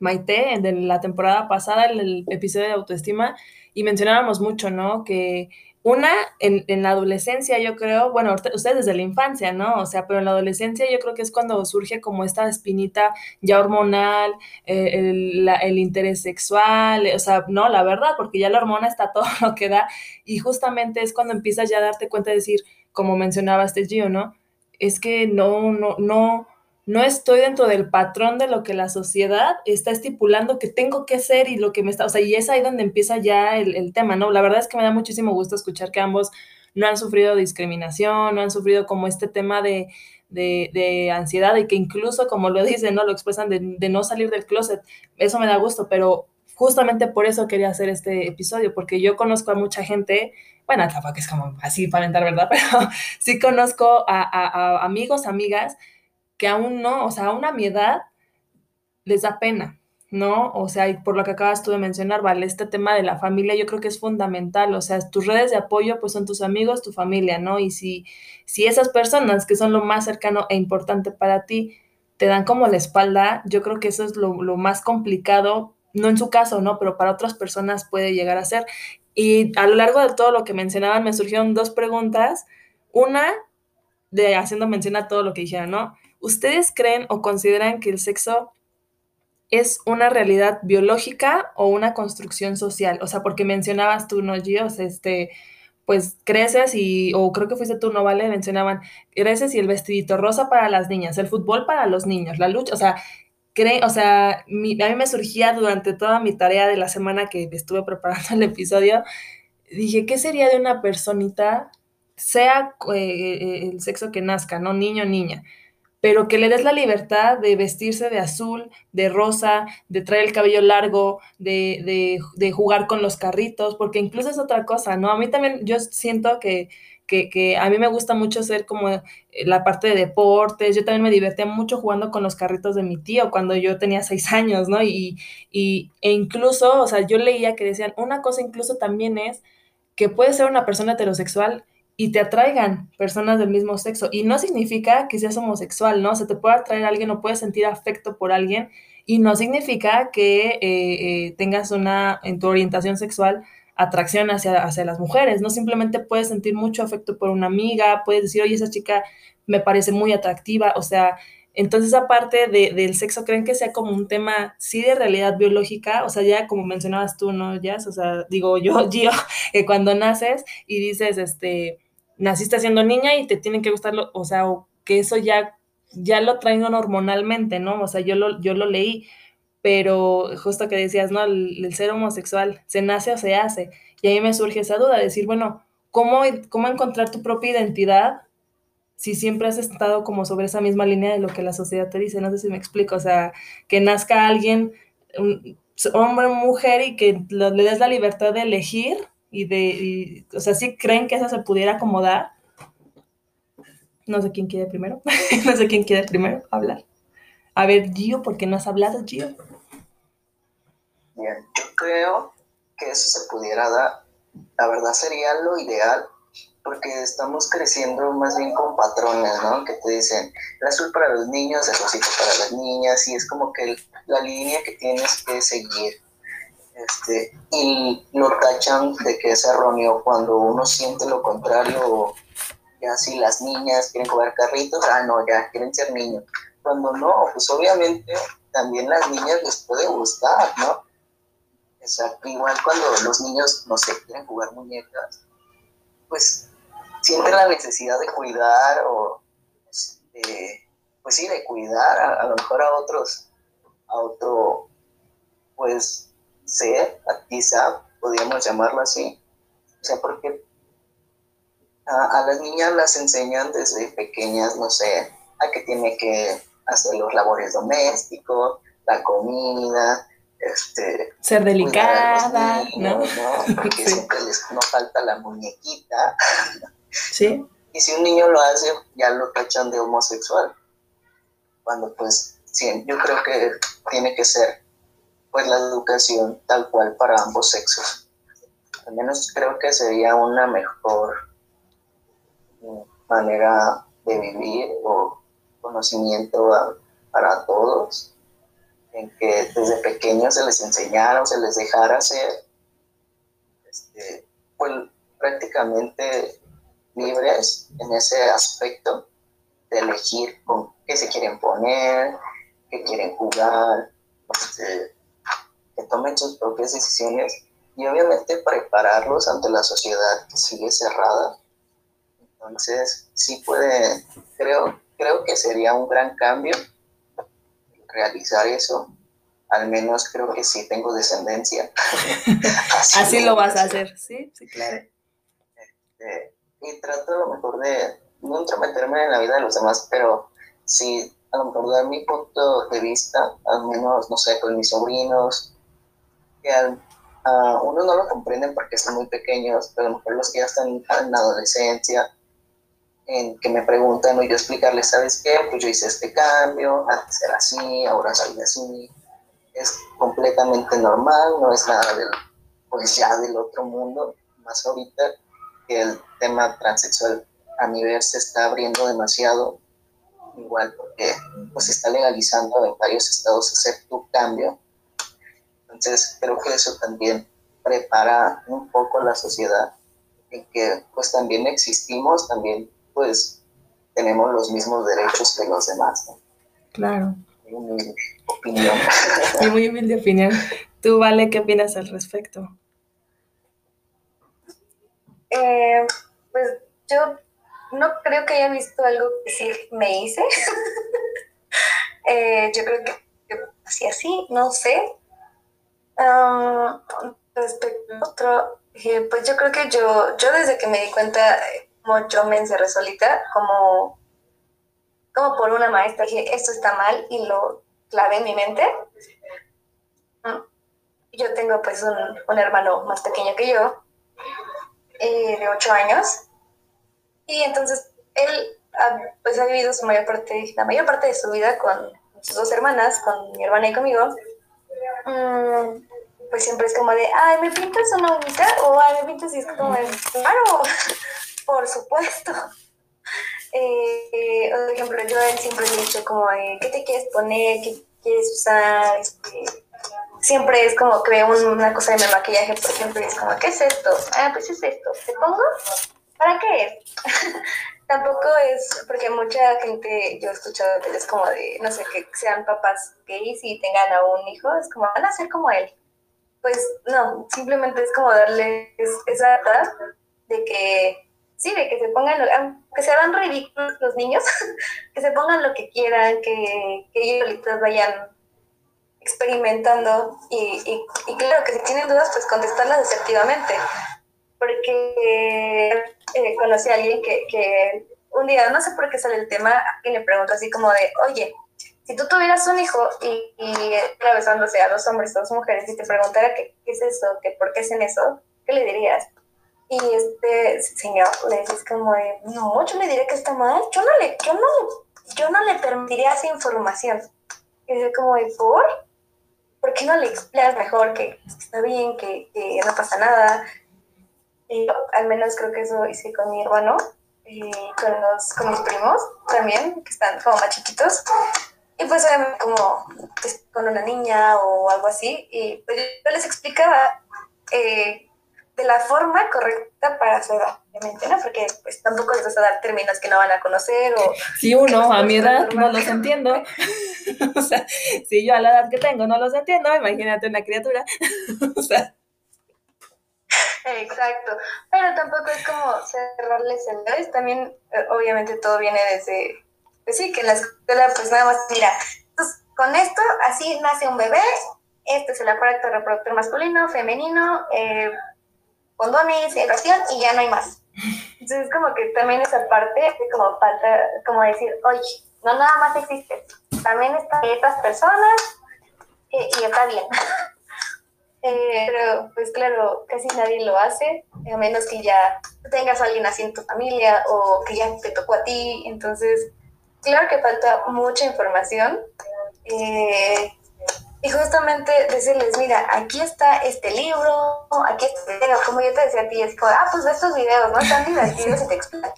Maite de la temporada pasada, el, el episodio de autoestima, y mencionábamos mucho, ¿no? Que una, en, en, la adolescencia, yo creo, bueno, ustedes desde la infancia, ¿no? O sea, pero en la adolescencia yo creo que es cuando surge como esta espinita ya hormonal, eh, el, el, interés sexual, o sea, no, la verdad, porque ya la hormona está todo lo que da, y justamente es cuando empiezas ya a darte cuenta de decir, como mencionaba este Gio, ¿no? Es que no, no, no, no estoy dentro del patrón de lo que la sociedad está estipulando que tengo que ser y lo que me está, o sea, y es ahí donde empieza ya el, el, tema, ¿no? La verdad es que me da muchísimo gusto escuchar que ambos no han sufrido discriminación, no han sufrido como este tema de, de, de ansiedad y que incluso, como lo dicen, ¿no? Lo expresan de, de no salir del closet. Eso me da gusto, pero justamente por eso quería hacer este episodio, porque yo conozco a mucha gente, bueno, tampoco es como así para aventar, ¿verdad? Pero sí conozco a, a amigos, amigas, que aún no, o sea, aún a mi edad les da pena, ¿no? O sea, por lo que acabas tú de mencionar, vale, este tema de la familia yo creo que es fundamental, o sea, tus redes de apoyo pues son tus amigos, tu familia, ¿no? Y si, si esas personas que son lo más cercano e importante para ti te dan como la espalda, yo creo que eso es lo, lo más complicado, no en su caso, ¿no? Pero para otras personas puede llegar a ser. Y a lo largo de todo lo que mencionaban me surgieron dos preguntas. Una, de haciendo mención a todo lo que dijeron, ¿no? ¿Ustedes creen o consideran que el sexo es una realidad biológica o una construcción social? O sea, porque mencionabas tú, ¿no, Gio? este, pues creces y, o creo que fuiste tú, ¿no, Vale? Mencionaban, creces y el vestidito rosa para las niñas, el fútbol para los niños, la lucha, o sea, o sea, a mí me surgía durante toda mi tarea de la semana que estuve preparando el episodio, dije, ¿qué sería de una personita, sea eh, el sexo que nazca, ¿no? Niño o niña? Pero que le des la libertad de vestirse de azul, de rosa, de traer el cabello largo, de, de, de, jugar con los carritos, porque incluso es otra cosa, ¿no? A mí también yo siento que, que, que, a mí me gusta mucho hacer como la parte de deportes, yo también me divertía mucho jugando con los carritos de mi tío cuando yo tenía seis años, ¿no? Y, y, e incluso, o sea, yo leía que decían, una cosa incluso también es que puede ser una persona heterosexual y te atraigan personas del mismo sexo. Y no significa que seas homosexual, ¿no? Se te puede atraer a alguien o puedes sentir afecto por alguien y no significa que eh, eh, tengas una, en tu orientación sexual, atracción hacia, hacia las mujeres, ¿no? Simplemente puedes sentir mucho afecto por una amiga, puedes decir, oye, esa chica me parece muy atractiva, o sea, entonces aparte de, del sexo, ¿creen que sea como un tema, sí, de realidad biológica? O sea, ya como mencionabas tú, ¿no, Jazz? O sea, digo yo, Gio, que cuando naces y dices, este, naciste siendo niña y te tienen que gustarlo, o sea, o que eso ya, ya lo traen hormonalmente, ¿no? O sea, yo lo, yo lo leí, pero justo que decías, ¿no? El, ser homosexual, ¿se nace o se hace? Y ahí me surge esa duda, decir, bueno, ¿cómo, ¿cómo encontrar tu propia identidad si siempre has estado como sobre esa misma línea de lo que la sociedad te dice? No sé si me explico, o sea, que nazca alguien, hombre mujer, y que le des la libertad de elegir y de, y, o sea, ¿sí creen que eso se pudiera acomodar? No sé quién quiere primero, no sé quién quiere primero hablar. A ver, Gio, ¿por qué no has hablado, Gio? Bien, yo creo que eso se pudiera dar. La verdad sería lo ideal, porque estamos creciendo más bien con patrones, ¿no? Que te dicen, el azul para los niños, el rosito para las niñas, y es como que la línea que tienes que seguir este, y lo tachan de que es erróneo cuando uno siente lo contrario, ya si las niñas quieren jugar carritos, ah, no, ya quieren ser niños. Cuando no, pues obviamente también las niñas les puede gustar, ¿no? Exacto, igual cuando los niños, no sé, quieren jugar muñecas, pues sienten la necesidad de cuidar o, este, pues sí, de cuidar a lo mejor a otros, a otro, pues ser, quizá podríamos llamarlo así. O sea, porque a, a, las niñas las enseñan desde pequeñas, no sé, a que tiene que hacer los labores domésticos, la comida, este, ser delicada, niños, ¿no? ¿no? Porque sí. siempre les no falta la muñequita. Sí. Y si un niño lo hace, ya lo tachan de homosexual. Cuando pues, sí, yo creo que tiene que ser pues la educación tal cual para ambos sexos. Al menos creo que sería una mejor manera de vivir o conocimiento para todos, en que desde pequeños se les enseñara o se les dejara ser este, pues, prácticamente libres en ese aspecto de elegir con qué se quieren poner, qué quieren jugar, este, que tomen sus propias decisiones y obviamente prepararlos ante la sociedad que sigue cerrada. Entonces, sí puede, creo, creo que sería un gran cambio realizar eso. Al menos creo que sí tengo descendencia. Así, lo vas a hacer, sí, sí, claro. Este, y trato a lo mejor de no meterme en la vida de los demás, pero sí, a lo mejor dar mi punto de vista, al menos, no sé, con mis sobrinos, que al, uno no lo comprenden porque son muy pequeños, pero a lo mejor los que ya están en adolescencia, en que me preguntan o yo explicarles, ¿sabes qué? Pues yo hice este cambio, antes era así, ahora soy así, es completamente normal, no es nada del, pues ya del otro mundo, más ahorita que el tema transexual a nivel se está abriendo demasiado, igual porque pues se está legalizando en varios estados hacer tu cambio. Entonces creo que eso también prepara un poco la sociedad en que pues también existimos, también pues tenemos los mismos derechos que los demás. Claro. Muy opinión. Y muy humilde opinión. Tú, Vale, ¿qué opinas al respecto? Eh, pues yo no creo que haya visto algo que sí me hice. Eh, yo creo que así así, no sé. Ah, respecto a otro, eh, pues yo creo que yo, yo desde que me di cuenta como yo me encerré solita, como, como por una maestra, dije, esto está mal y lo clavé en mi mente. Mm. Yo tengo pues un, un hermano más pequeño que yo, eh, de ocho años, y entonces él ha, pues ha vivido su mayor parte, la mayor parte de su vida con sus dos hermanas, con mi hermana y conmigo. Mm, pues siempre es como de, ay, ¿me pintas una uñita? O, ay, ¿me pintas? Y es como de, claro, por supuesto. Eh, por ejemplo, yo a él siempre le he dicho como, ¿qué te quieres poner? ¿Qué quieres usar? Este, siempre es como que veo una cosa de mi maquillaje, por ejemplo, y es como, ¿qué es esto? Ah, pues es esto. ¿Te pongo? ¿Para qué es? Tampoco es, porque mucha gente, yo he escuchado que es como de, no sé, que sean papás gays y tengan a un hijo, es como, van a ser como él. Pues no, simplemente es como darles esa edad de que sí, de que se pongan, que se hagan ridículos los niños, que se pongan lo que quieran, que, que ellos vayan experimentando y, y, claro que si tienen dudas, pues contestarlas asertivamente. Porque eh, conocí a alguien que, que, un día, no sé por qué sale el tema, y le pregunto así como de, oye, si tú tuvieras un hijo y, y atravesándose a dos hombres, dos mujeres, y te preguntara qué, qué es eso, que por qué hacen eso, ¿qué le dirías? Y este señor le dice como de, no, yo le diré que está mal, yo no le, yo no, yo no le permitiría esa información. Y dice como de, ¿por? ¿Por qué no le explicas mejor que, está bien, que, que, no pasa nada? Y al menos creo que eso hice con mi hermano y con, los, con mis primos también, que están como más chiquitos. Y pues como pues, con una niña o algo así, y pues yo les explicaba eh, de la forma correcta para su edad, obviamente, ¿no? Porque pues tampoco les vas a dar términos que no van a conocer o... Si uno a mi edad no los entiendo, o sea, si yo a la edad que tengo no los entiendo, imagínate una criatura, o sea... Exacto, pero tampoco es como cerrarles el dedo, también eh, obviamente todo viene desde, pues sí, que en la escuela pues nada más, mira, pues con esto así nace un bebé, este es el aparato reproductor masculino, femenino, eh, condones, educación y ya no hay más. Entonces, como que también esa parte, como falta, como decir, oye, no nada más existe, también están estas personas eh, y está bien. Eh, pero, pues claro, casi nadie lo hace, a menos que ya tengas a alguien así en tu familia o que ya te tocó a ti. Entonces, claro que falta mucha información. Eh, y justamente decirles, mira, aquí está este libro, aquí está este como yo te decía a ti, es como, ah, pues estos videos, ¿no? Están divertidos y te explican.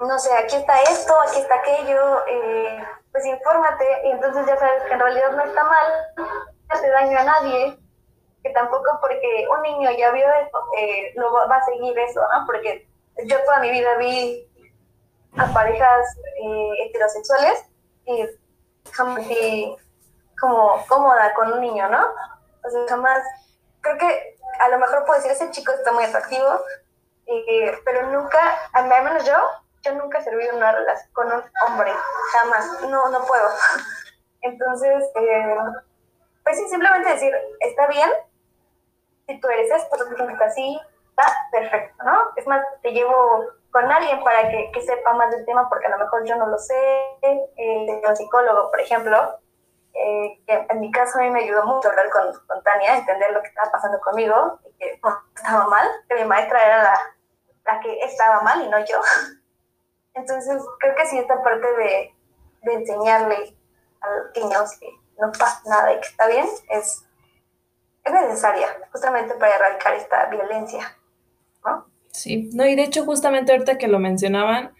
No sé, aquí está esto, aquí está aquello, eh, pues infórmate y entonces ya sabes que en realidad no está mal, hace daño a nadie, que tampoco porque un niño ya vio eso, eh, no va a seguir eso, ¿no? Porque yo toda mi vida vi a parejas eh, heterosexuales y jamás como cómoda con un niño, ¿no? O sea, jamás, creo que a lo mejor puedo decir, ese chico está muy atractivo, pero nunca, al menos yo, yo nunca he servido una relación con un hombre, jamás, no, no puedo. Entonces, eh, pues sí, simplemente decir, está bien, si tú eres esto, tú así, está perfecto, ¿no? Es más, te llevo con alguien para que, que, sepa más del tema, porque a lo mejor yo no lo sé, eh, un psicólogo, por ejemplo, eh, que en mi caso a mí me ayudó mucho hablar con, con Tania, entender lo que estaba pasando conmigo, y que estaba mal, que mi maestra era la, la que estaba mal y no yo. Entonces, creo que sí, esta parte de, de enseñarle a los niños que no pasa nada y que está bien es, es necesaria justamente para erradicar esta violencia, ¿no? Sí, no, y de hecho justamente ahorita que lo mencionaban,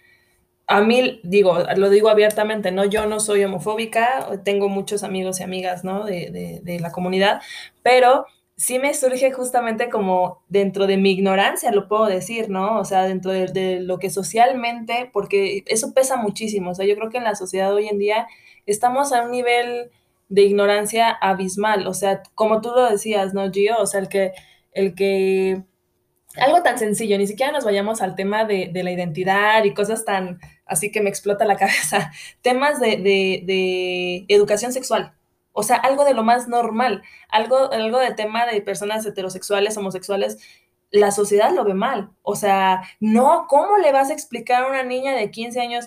a mí, digo, lo digo abiertamente, ¿no? Yo no soy homofóbica, tengo muchos amigos y amigas, ¿no? De, de, de la comunidad, pero sí me surge justamente como dentro de mi ignorancia, lo puedo decir, ¿no? O sea, dentro de, de, lo que socialmente, porque eso pesa muchísimo, o sea, yo creo que en la sociedad hoy en día estamos a un nivel de ignorancia abismal, o sea, como tú lo decías, ¿no, Gio? O sea, el que, el que, algo tan sencillo, ni siquiera nos vayamos al tema de, de la identidad y cosas tan, así que me explota la cabeza, temas de, de, de educación sexual, o sea, algo de lo más normal, algo, algo de tema de personas heterosexuales, homosexuales, la sociedad lo ve mal. O sea, no, ¿cómo le vas a explicar a una niña de 15 años?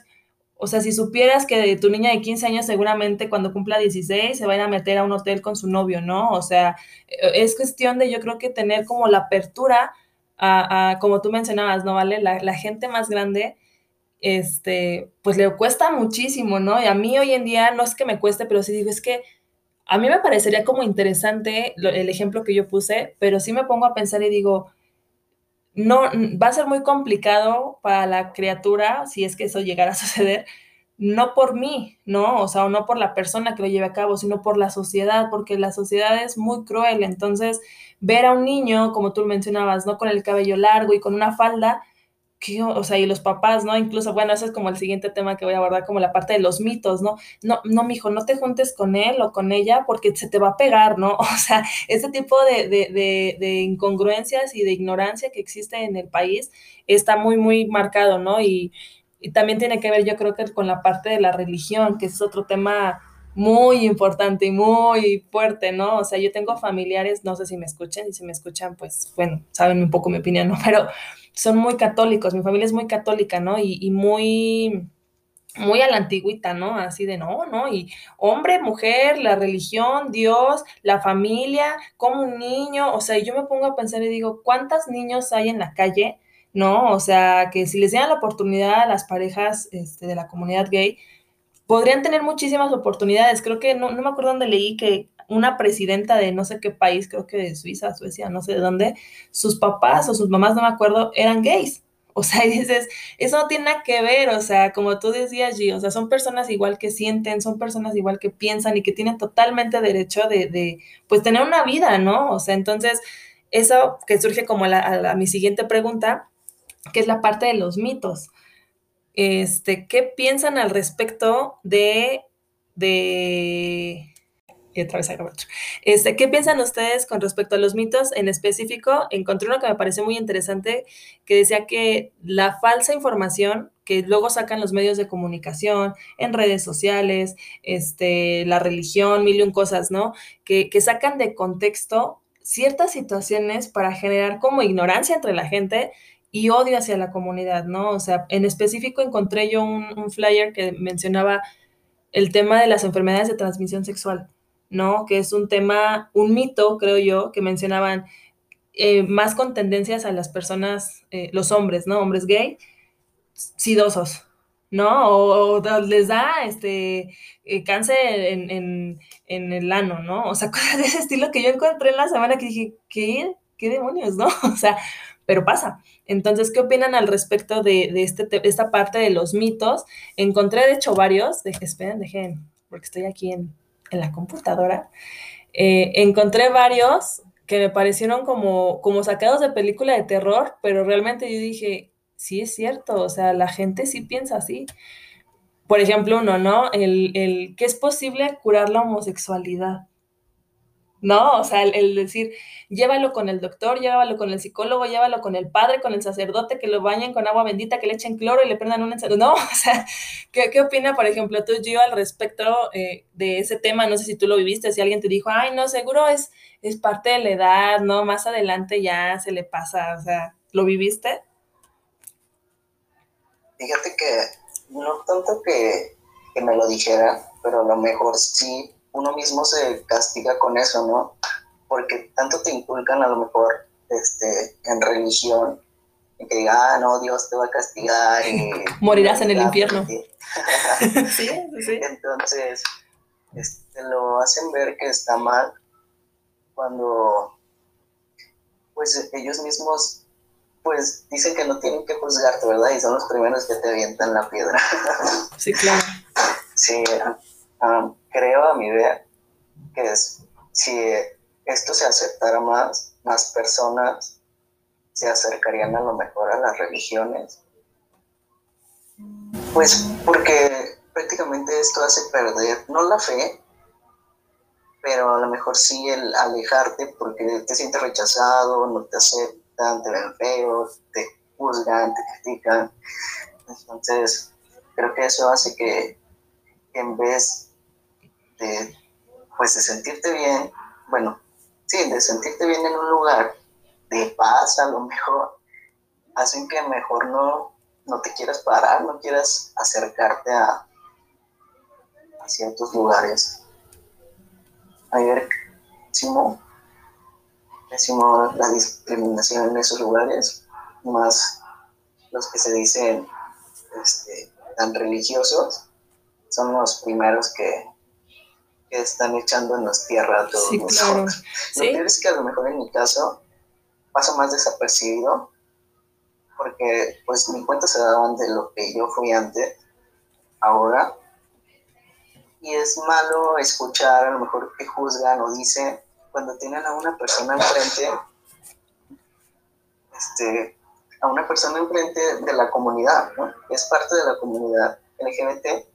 O sea, si supieras que tu niña de 15 años seguramente cuando cumpla 16 se va a meter a un hotel con su novio, ¿no? O sea, es cuestión de yo creo que tener como la apertura a, a como tú mencionabas, ¿no? ¿Vale? La, la gente más grande este, pues le cuesta muchísimo, ¿no? Y a mí hoy en día no es que me cueste, pero sí digo, es que a mí me parecería como interesante el ejemplo que yo puse, pero sí me pongo a pensar y digo, no, va a ser muy complicado para la criatura, si es que eso llegara a suceder, no por mí, ¿no? O sea, o no por la persona que lo lleve a cabo, sino por la sociedad, porque la sociedad es muy cruel. Entonces, ver a un niño, como tú mencionabas, ¿no? Con el cabello largo y con una falda, ¿qué? o sea, y los papás, ¿no? Incluso, bueno, ese es como el siguiente tema que voy a abordar, como la parte de los mitos, ¿no? No, no, mijo, no te juntes con él o con ella porque se te va a pegar, ¿no? O sea, ese tipo de, de, de, de incongruencias y de ignorancia que existe en el país está muy, muy marcado, ¿no? Y, y también tiene que ver, yo creo que con la parte de la religión, que es otro tema muy importante y muy fuerte, ¿no? O sea, yo tengo familiares, no sé si me escuchan, y si me escuchan, pues, bueno, saben un poco mi opinión, ¿no? Pero son muy católicos, mi familia es muy católica, ¿no? Y, y muy, muy a la antigüita, ¿no? Así de no, ¿no? Y hombre, mujer, la religión, Dios, la familia, como un niño, o sea, yo me pongo a pensar y digo, ¿cuántos niños hay en la calle? ¿No? O sea, que si les dieran la oportunidad a las parejas este, de la comunidad gay, podrían tener muchísimas oportunidades. Creo que no, no me acuerdo dónde leí que una presidenta de no sé qué país, creo que de Suiza, Suecia, no sé de dónde, sus papás o sus mamás, no me acuerdo, eran gays. O sea, y dices, eso no tiene nada que ver, o sea, como tú decías, G, o sea, son personas igual que sienten, son personas igual que piensan y que tienen totalmente derecho de, de pues, tener una vida, ¿no? O sea, entonces, eso que surge como la, a, mi siguiente pregunta, que es la parte de los mitos. Este, ¿qué piensan al respecto de, de, y otra vez otro. Este, ¿Qué piensan ustedes con respecto a los mitos? En específico, encontré uno que me pareció muy interesante, que decía que la falsa información que luego sacan los medios de comunicación, en redes sociales, este, la religión, mil y un cosas, ¿no? Que, sacan de contexto ciertas situaciones para generar como ignorancia entre la gente y odio hacia la comunidad, ¿no? O sea, en específico encontré yo un flyer que mencionaba el tema de las enfermedades de transmisión sexual ¿no? Que es un tema, un mito, creo yo, que mencionaban eh, más con tendencias a las personas, eh, los hombres, ¿no? Hombres gay, sidosos, ¿no? O, les da este eh, cáncer en, en, en, el ano, ¿no? O sea, cosas de ese estilo que yo encontré en la semana que dije, ¿qué? ¿Qué demonios, no? O sea, pero pasa. Entonces, ¿qué opinan al respecto de, de este, esta parte de los mitos? Encontré, de hecho, varios. Dejen, esperen, dejen, porque estoy aquí en, en la computadora, eh, encontré varios que me parecieron como, como sacados de película de terror, pero realmente yo dije, sí es cierto, o sea, la gente sí piensa así. Por ejemplo, uno, ¿no? El, el que es posible curar la homosexualidad. ¿No? O sea, el, decir, llévalo con el doctor, llévalo con el psicólogo, llévalo con el padre, con el sacerdote, que lo bañen con agua bendita, que le echen cloro y le prendan un ensayo. No, o sea, ¿qué, ¿qué, opina, por ejemplo, tú, Gio, al respecto eh, de ese tema? No sé si tú lo viviste, si alguien te dijo, ay, no, seguro es, parte de la edad, ¿no? Más adelante ya se le pasa, o sea, ¿lo viviste? Fíjate que no tanto que me lo dijera, pero a lo mejor sí uno mismo se castiga con eso, ¿no? Porque tanto te inculcan a lo mejor este, en religión, y que diga, ah, no, Dios te va a castigar. Y, Morirás en el infierno. sí, sí. Entonces, este, lo hacen ver que está mal cuando, pues, ellos mismos, pues, dicen que no tienen que juzgarte, ¿verdad? Y son los primeros que te avientan la piedra. sí, claro. Sí, um, creo a mi idea que es, si esto se aceptara más, más personas se acercarían a lo mejor a las religiones. Pues porque prácticamente esto hace perder, no la fe, pero a lo mejor sí el alejarte porque te sientes rechazado, no te aceptan, te ven feo, te juzgan, te critican. Entonces, creo que eso hace que en vez de, pues de sentirte bien, bueno, sí, de sentirte bien en un lugar de paz a lo mejor, hacen que mejor no, no te quieras parar, no quieras acercarte a, a ciertos lugares. Ayer decimos, decimos la discriminación en esos lugares, más los que se dicen este, tan religiosos, son los primeros que, que están echando en las tierras todos sí, claro. ¿Sí? que a lo mejor en mi caso pasa más desapercibido? Porque pues mi cuenta se daban de lo que yo fui antes, ahora. Y es malo escuchar a lo mejor que juzgan o dicen cuando tienen a una persona enfrente, este, a una persona enfrente de la comunidad, ¿no? Es parte de la comunidad LGBT.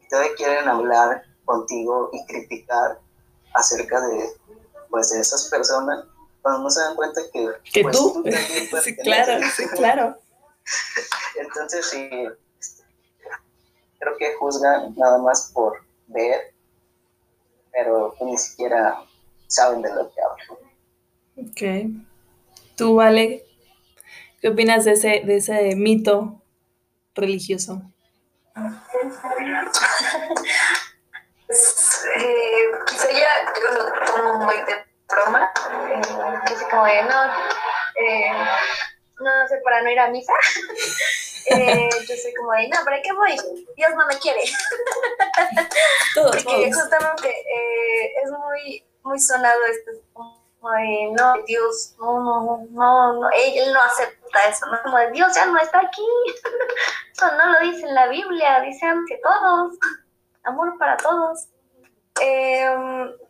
Y todavía quieren hablar contigo y criticar acerca de, pues, de esas personas, cuando no se dan cuenta que, ¿Que pues, tú, sí, claro, sí, claro. Entonces, sí, creo que juzgan nada más por ver, pero ni siquiera saben de lo que hablan. Ok. ¿Tú, Vale, qué opinas de ese, de ese mito religioso? Eh, quizá ya yo lo tomo muy de broma, eh, así como de no, eh, no sé, para no ir a misa. eh, yo soy como de, no, ¿para qué voy? Dios no me quiere. Porque justamente eh, es muy, muy sonado esto, como de, no, Dios, no, no, no, no, él no acepta eso, ¿no? Como de, Dios ya no está aquí. eso no lo dice en la Biblia, dice ante todos amor para todos. Eh,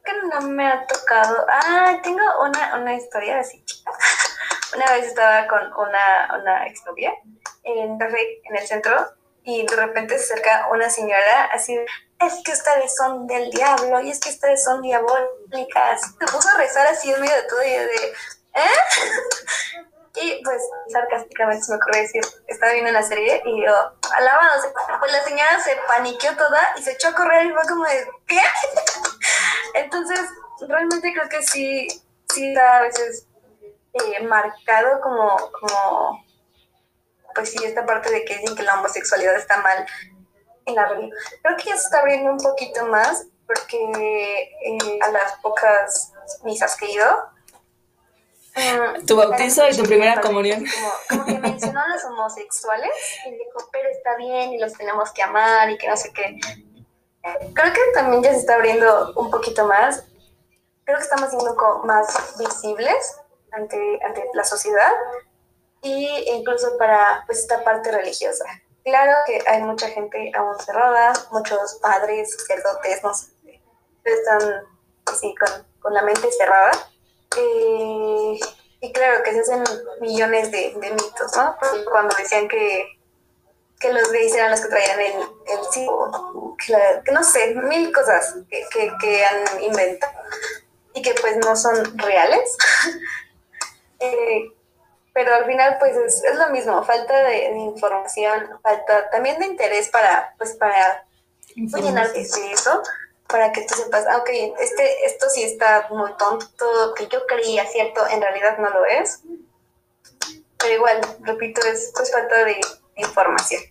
que no me ha tocado. Ah, tengo una, una historia así Una vez estaba con una, una exnovia en, en el centro y de repente se acerca una señora así es que ustedes son del diablo y es que ustedes son diabólicas. Se puso a rezar así en medio de todo y de, ¿eh? Y pues sarcásticamente se me ocurrió decir, estaba viendo la serie y yo, alabado, pues la señora se paniqueó toda y se echó a correr y fue como de, ¿qué? Entonces, realmente creo que sí, sí está a veces eh, marcado como, como, pues sí, esta parte de que dicen que la homosexualidad está mal en la religión. Creo que ya se está abriendo un poquito más porque eh, a las pocas misas que he ido, tu bautizo y tu primera comunión. Como, que mencionó a los homosexuales y dijo, pero está bien y los tenemos que amar y que no sé qué. Creo que también ya se está abriendo un poquito más. Creo que estamos siendo más visibles ante, ante la sociedad y incluso para pues, esta parte religiosa. Claro que hay mucha gente aún cerrada, muchos padres, sacerdotes, no sé, están así con, con la mente cerrada eh, y claro que se hacen millones de, mitos, ¿no? Cuando decían que, que los gays eran los que traían el, el sí, que, no sé, mil cosas que, que, han inventado. y que pues no son reales. Eh, pero al final pues es, lo mismo, falta de, información, falta también de interés para pues para llenarte de eso, para que tú sepas, ah, ok, este, esto sí está muy tonto, todo que yo creía cierto, en realidad no lo es. Pero igual, repito, es pues falta de información.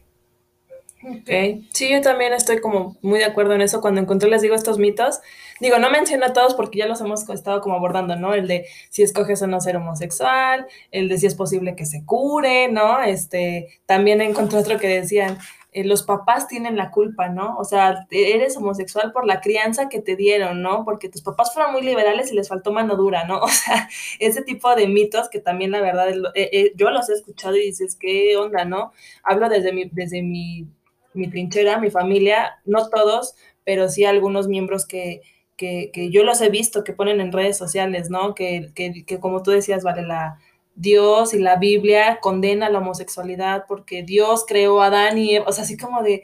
Ok, sí, yo también estoy como muy de acuerdo en eso cuando encontré, les digo, estos mitos. Digo, no menciono a todos porque ya los hemos estado como abordando, ¿no? El de si escoges o no ser homosexual, el de si es posible que se cure, ¿no? Este, también encontré otro que decían, eh, los papás tienen la culpa, ¿no? O sea, eres homosexual por la crianza que te dieron, ¿no? Porque tus papás fueron muy liberales y les faltó mano dura, ¿no? O sea, ese tipo de mitos que también la verdad eh, eh, yo los he escuchado y dices, ¿qué onda, no? Hablo desde mi, desde mi mi trinchera, mi familia, no todos, pero sí algunos miembros que, que, que yo los he visto, que ponen en redes sociales, ¿no? Que, que, que como tú decías, vale, la, Dios y la Biblia condena la homosexualidad porque Dios creó a Adán y Eva, o sea, así como de,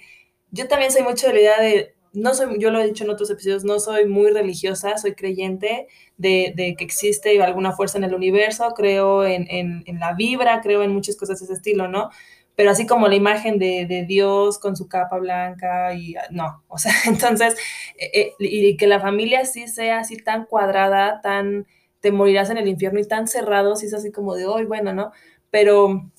yo también soy mucho de la idea de, no soy, yo lo he dicho en otros episodios, no soy muy religiosa, soy creyente de, que existe alguna fuerza en el universo, creo en, la vibra, creo en muchas cosas de ese estilo, ¿no? pero así como la imagen de, Dios con su capa blanca y no, o sea, entonces, eh, eh, y que la familia sí sea así tan cuadrada, tan, te morirás en el infierno y tan cerrado, sí es así como de hoy, bueno, ¿no? Pero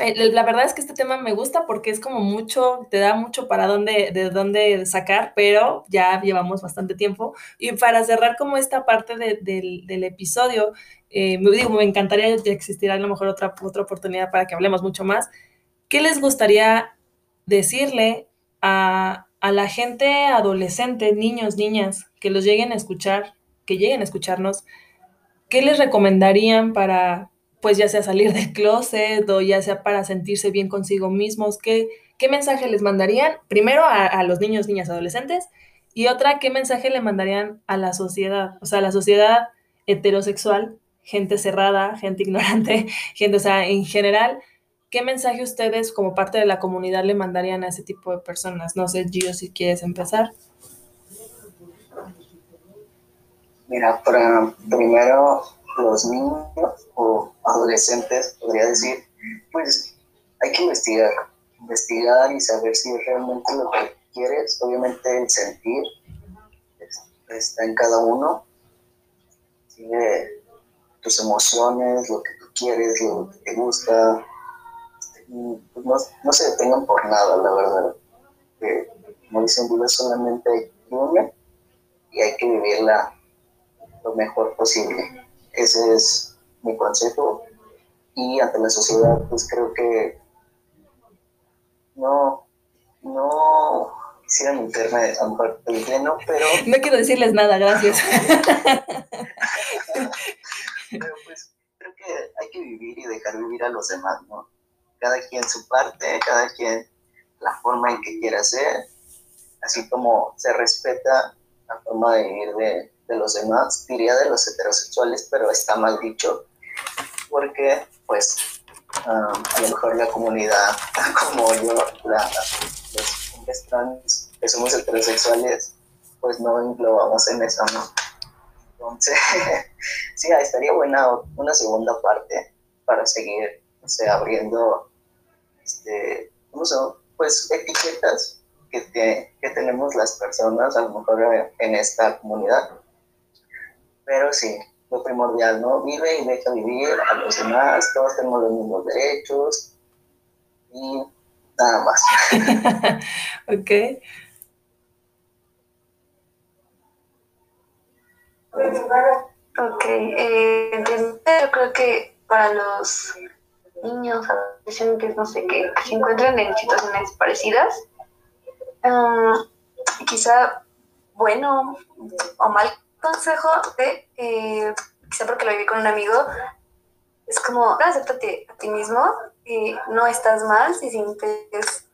eh, la verdad es que este tema me gusta porque es como mucho, te da mucho para dónde, de dónde sacar, pero ya llevamos bastante tiempo. Y para cerrar como esta parte de, del episodio, me digo, me encantaría que existiera a lo mejor otra, otra oportunidad para que hablemos mucho más, ¿qué les gustaría decirle a, la gente adolescente, niños, niñas, que los lleguen a escuchar, que lleguen a escucharnos? ¿Qué les recomendarían para, pues ya sea salir del closet o ya sea para sentirse bien consigo mismos? ¿Qué, qué mensaje les mandarían? Primero a, a los niños, niñas, adolescentes. Y otra, ¿qué mensaje le mandarían a la sociedad? O sea, a la sociedad heterosexual, gente cerrada, gente ignorante, gente, o sea, en general, ¿qué mensaje ustedes como parte de la comunidad le mandarían a ese tipo de personas? No sé, Gio, si quieres empezar. Mira, para primero los niños o adolescentes, podría decir, pues hay que investigar, investigar y saber si realmente lo que quieres, obviamente el sentir está en cada uno, sigue tus emociones, lo que tú quieres, lo que te gusta, pues, no, se detengan por nada, la verdad. Que, como dicen, vida solamente hay una y hay que vivirla lo mejor posible. Ese es mi consejo. Y ante la sociedad, pues creo que no, no quisiera meterme a mejor el lleno, pero... No quiero decirles nada, gracias. pero pues creo que hay que vivir y dejar vivir a los demás, ¿no? cada quien su parte, cada quien la forma en que quiera ser, así como se respeta la forma de vivir de, los demás, diría de los heterosexuales, pero está mal dicho, porque pues a lo mejor la comunidad como yo, los hombres trans que somos heterosexuales, pues no englobamos en eso, ¿no? Entonces, sí, estaría buena una segunda parte para seguir, sea, abriendo este? Pues etiquetas que, que tenemos las personas, a lo mejor en esta comunidad. Pero sí, lo primordial, ¿no? Vive y deja vivir a los demás, todos tenemos los mismos derechos y nada más. ok. Ok, eh, yo creo que para los niños, adolescentes, no sé qué, que se encuentran en situaciones parecidas. Um, quizá bueno o mal consejo de, eh, quizá porque lo viví con un amigo, es como, acéptate a ti mismo, y no estás mal si sientes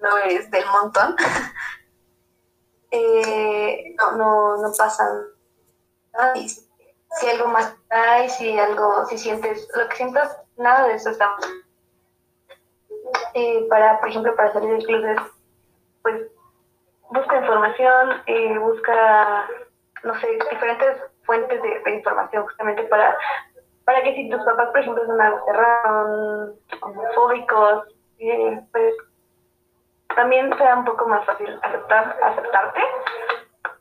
no eres del montón. eh, no, no, no pasa nada. si algo más hay, si algo, si sientes, lo que sientas nada de eso está eh, para, por ejemplo, para salir del closet, pues busca información, eh, busca, no sé, diferentes fuentes de, información justamente para, para que si tus papás, por ejemplo, son algo cerrados, homofóbicos, eh, pues también sea un poco más fácil aceptar, aceptarte.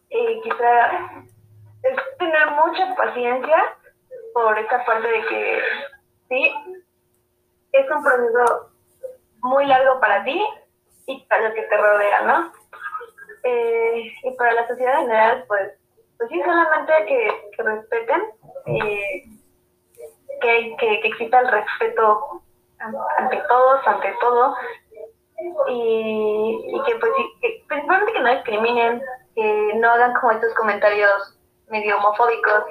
Y quizá es tener mucha paciencia por esa parte de que sí, es un proceso muy largo para ti y para lo que te rodea, ¿no? Eh, y para la sociedad en general, pues, pues sí, solamente que, que respeten, eh, que, que, que, exista el respeto ante todos, ante todo, y, y que pues que, principalmente que no discriminen, que no hagan como estos comentarios medio homofóbicos,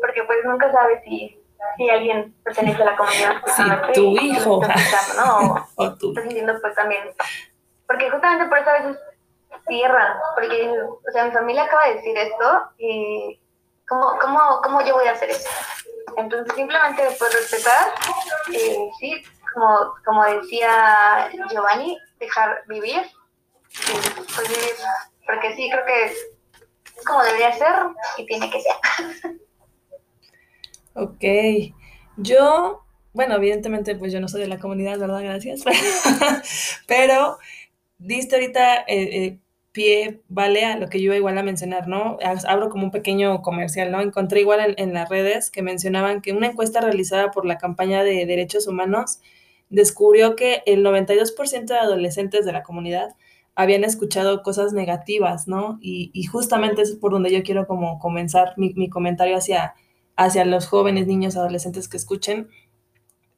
porque pues nunca sabes si, si alguien pertenece a la comunidad. Si tu hijo. ¿no? o, tú. Estás sintiendo pues también. Porque justamente por eso a veces cierran, porque, o sea, mi familia acaba de decir esto y ¿cómo, cómo, cómo yo voy a hacer eso? Entonces simplemente pues respetar, eh, sí, como, como decía Giovanni, dejar vivir, pues vivir, porque sí, creo que es como debería ser y tiene que ser. Ok, yo, bueno, evidentemente pues yo no soy de la comunidad, ¿verdad? Gracias. Pero diste ahorita eh, eh, pie, vale, a lo que yo iba igual a mencionar, ¿no? Abro como un pequeño comercial, ¿no? Encontré igual en, las redes que mencionaban que una encuesta realizada por la campaña de derechos humanos descubrió que el 92% de adolescentes de la comunidad habían escuchado cosas negativas, ¿no? Y, y justamente es por donde yo quiero como comenzar mi, mi comentario hacia hacia los jóvenes, niños, adolescentes que escuchen,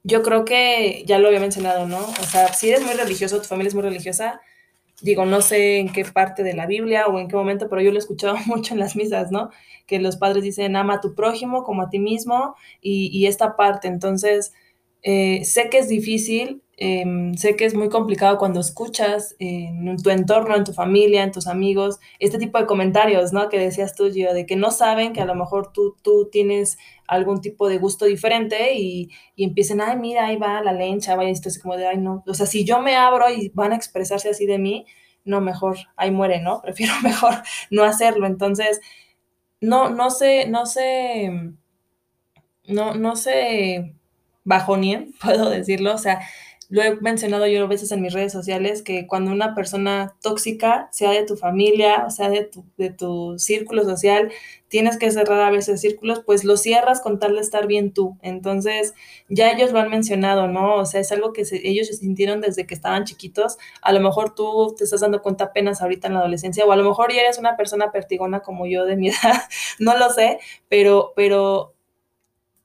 yo creo que ya lo había mencionado, ¿no? O sea, si eres muy religioso, tu familia es muy religiosa, digo, no sé en qué parte de la Biblia o en qué momento, pero yo lo he escuchado mucho en las misas, ¿no? Que los padres dicen, ama a tu prójimo como a ti mismo y, y esta parte. Entonces, eh, sé que es difícil, Em, sé que es muy complicado cuando escuchas en tu entorno, en tu familia, en tus amigos, este tipo de comentarios, ¿no? Que decías tú, Gio, de que no saben que a lo mejor tú, tú tienes algún tipo de gusto diferente y, y empiecen, ay, mira, ahí va la lencha, vaya esto, así como de, ay, no. O sea, si yo me abro y van a expresarse así de mí, no, mejor, ahí muere, ¿no? Prefiero mejor no hacerlo. Entonces, no, no sé, no sé, no, no sé bajonien, puedo decirlo, o sea, lo he mencionado yo a veces en mis redes sociales, que cuando una persona tóxica, sea de tu familia, sea de tu, de tu círculo social, tienes que cerrar a veces círculos, pues lo cierras con tal de estar bien tú. Entonces, ya ellos lo han mencionado, ¿no? O sea, es algo que ellos se sintieron desde que estaban chiquitos. A lo mejor tú te estás dando cuenta apenas ahorita en la adolescencia, o a lo mejor ya eres una persona pertigona como yo de mi edad, no lo sé, pero, pero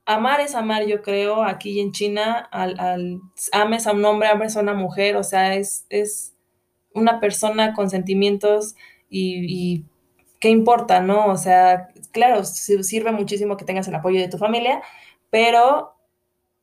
amar es amar, yo creo, aquí en China, al, al, ames a un hombre, ames a una mujer, o sea, es, es una persona con sentimientos y, y, qué importa, ¿no? O sea, claro, sirve muchísimo que tengas el apoyo de tu familia, pero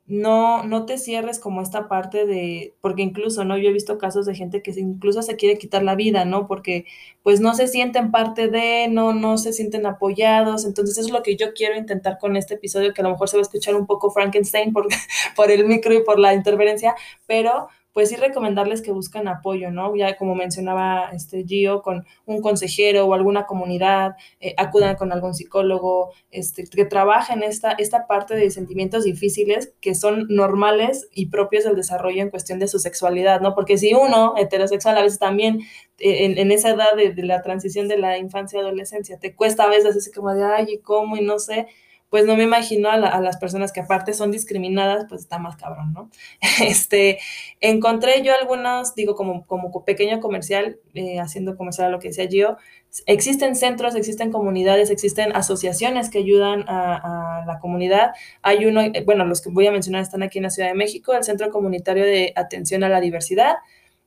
no, no te cierres como esta parte de, porque incluso, ¿no? Yo he visto casos de gente que incluso se quiere quitar la vida, ¿no? Porque pues no se sienten parte de, no, no se sienten apoyados. Entonces eso es lo que yo quiero intentar con este episodio, que a lo mejor se va a escuchar un poco Frankenstein por, por el micro y por la interferencia, pero pues sí recomendarles que busquen apoyo, ¿no? Ya como mencionaba este Gio, con un consejero o alguna comunidad, eh, acudan con algún psicólogo, este, que trabajen esta, esta parte de sentimientos difíciles que son normales y propios del desarrollo en cuestión de su sexualidad, ¿no? Porque si uno, heterosexual, a veces también eh, en, en, esa edad de, de, la transición de la infancia y adolescencia, te cuesta a veces así como de, ay, ¿y cómo? Y no sé, pues no me imagino a, la, las personas que aparte son discriminadas, pues está más cabrón, ¿no? Este, encontré yo algunos, digo, como, pequeño comercial, eh, haciendo comercial a lo que decía Gio, existen centros, existen comunidades, existen asociaciones que ayudan a, la comunidad. Hay uno, eh, bueno, los que voy a mencionar están aquí en la Ciudad de México, el Centro Comunitario de Atención a la Diversidad.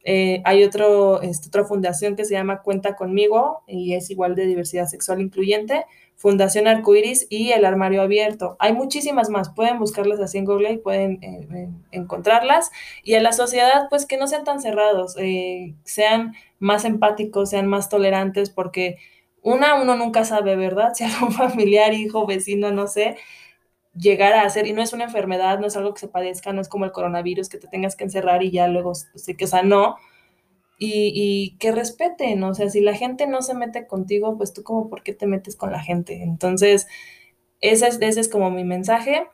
Eh, hay otro, este, otra fundación que se llama Cuenta conmigo y es igual de diversidad sexual incluyente. Fundación Arcoiris y El Armario Abierto. Hay muchísimas más, pueden buscarlas así en Google y pueden eh, encontrarlas. Y a la sociedad, pues que no sean tan cerrados, eh, sean más empáticos, sean más tolerantes, porque una, uno nunca sabe, ¿verdad? Si algún familiar, hijo, vecino, no sé, llegar a hacer, y no es una enfermedad, no es algo que se padezca, no es como el coronavirus, que te tengas que encerrar y ya luego, que, o sea, no, y, que respeten, o sea, si la gente no se mete contigo, pues tú como por qué te metes con la gente. Entonces, Ese es, ese es como mi mensaje.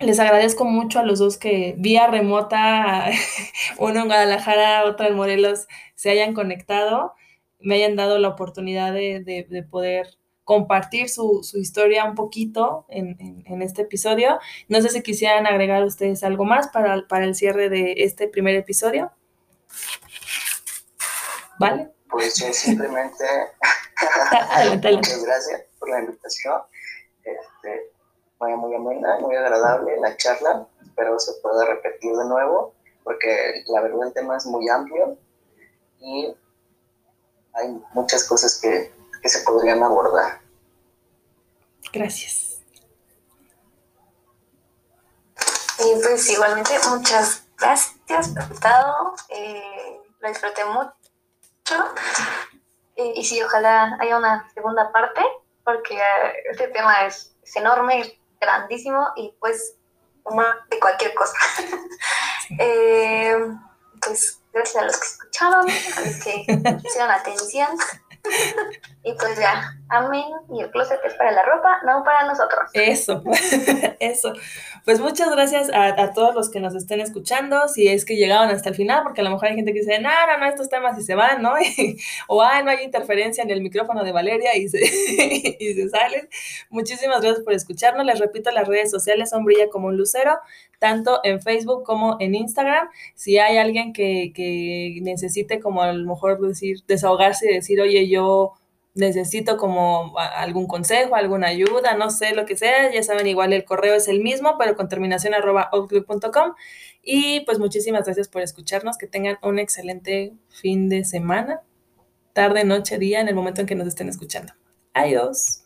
Les agradezco mucho a los dos que vía remota, uno en Guadalajara, otro en Morelos, se hayan conectado, me hayan dado la oportunidad de, de, de poder compartir su, su, historia un poquito en, en, en, este episodio. No sé si quisieran agregar ustedes algo más para, para el cierre de este primer episodio. ¿Vale? Pues yo simplemente muchas gracias por la invitación. Este, fue muy amena, muy agradable la charla. Espero se pueda repetir de nuevo, porque la verdad el tema es muy amplio y hay muchas cosas que, que se podrían abordar. Gracias. Y pues igualmente muchas gracias por estado. Eh, lo disfruté mucho. Eh, y sí, ojalá haya una segunda parte, porque este tema es, es enorme, grandísimo y pues de cualquier cosa. eh, pues gracias a los que escucharon, a los que pusieron atención. Y pues ya, amén. Y el closet es para la ropa, no para nosotros. Eso, eso. Pues muchas gracias a, a, todos los que nos estén escuchando, si es que llegaron hasta el final, porque a lo mejor hay gente que dice, no, no, no, estos temas y se van, ¿no? o, ay, no hay interferencia en el micrófono de Valeria y se, y se salen. Muchísimas gracias por escucharnos. Les repito, las redes sociales son Brilla como un Lucero, tanto en Facebook como en Instagram. Si hay alguien que, que necesite como a lo mejor decir, desahogarse y decir, oye, yo necesito como algún consejo, alguna ayuda, no sé, lo que sea, ya saben, igual el correo es el mismo, pero con terminación arroba outlook.com. Y pues muchísimas gracias por escucharnos, que tengan un excelente fin de semana, tarde, noche, día, en el momento en que nos estén escuchando. Adiós.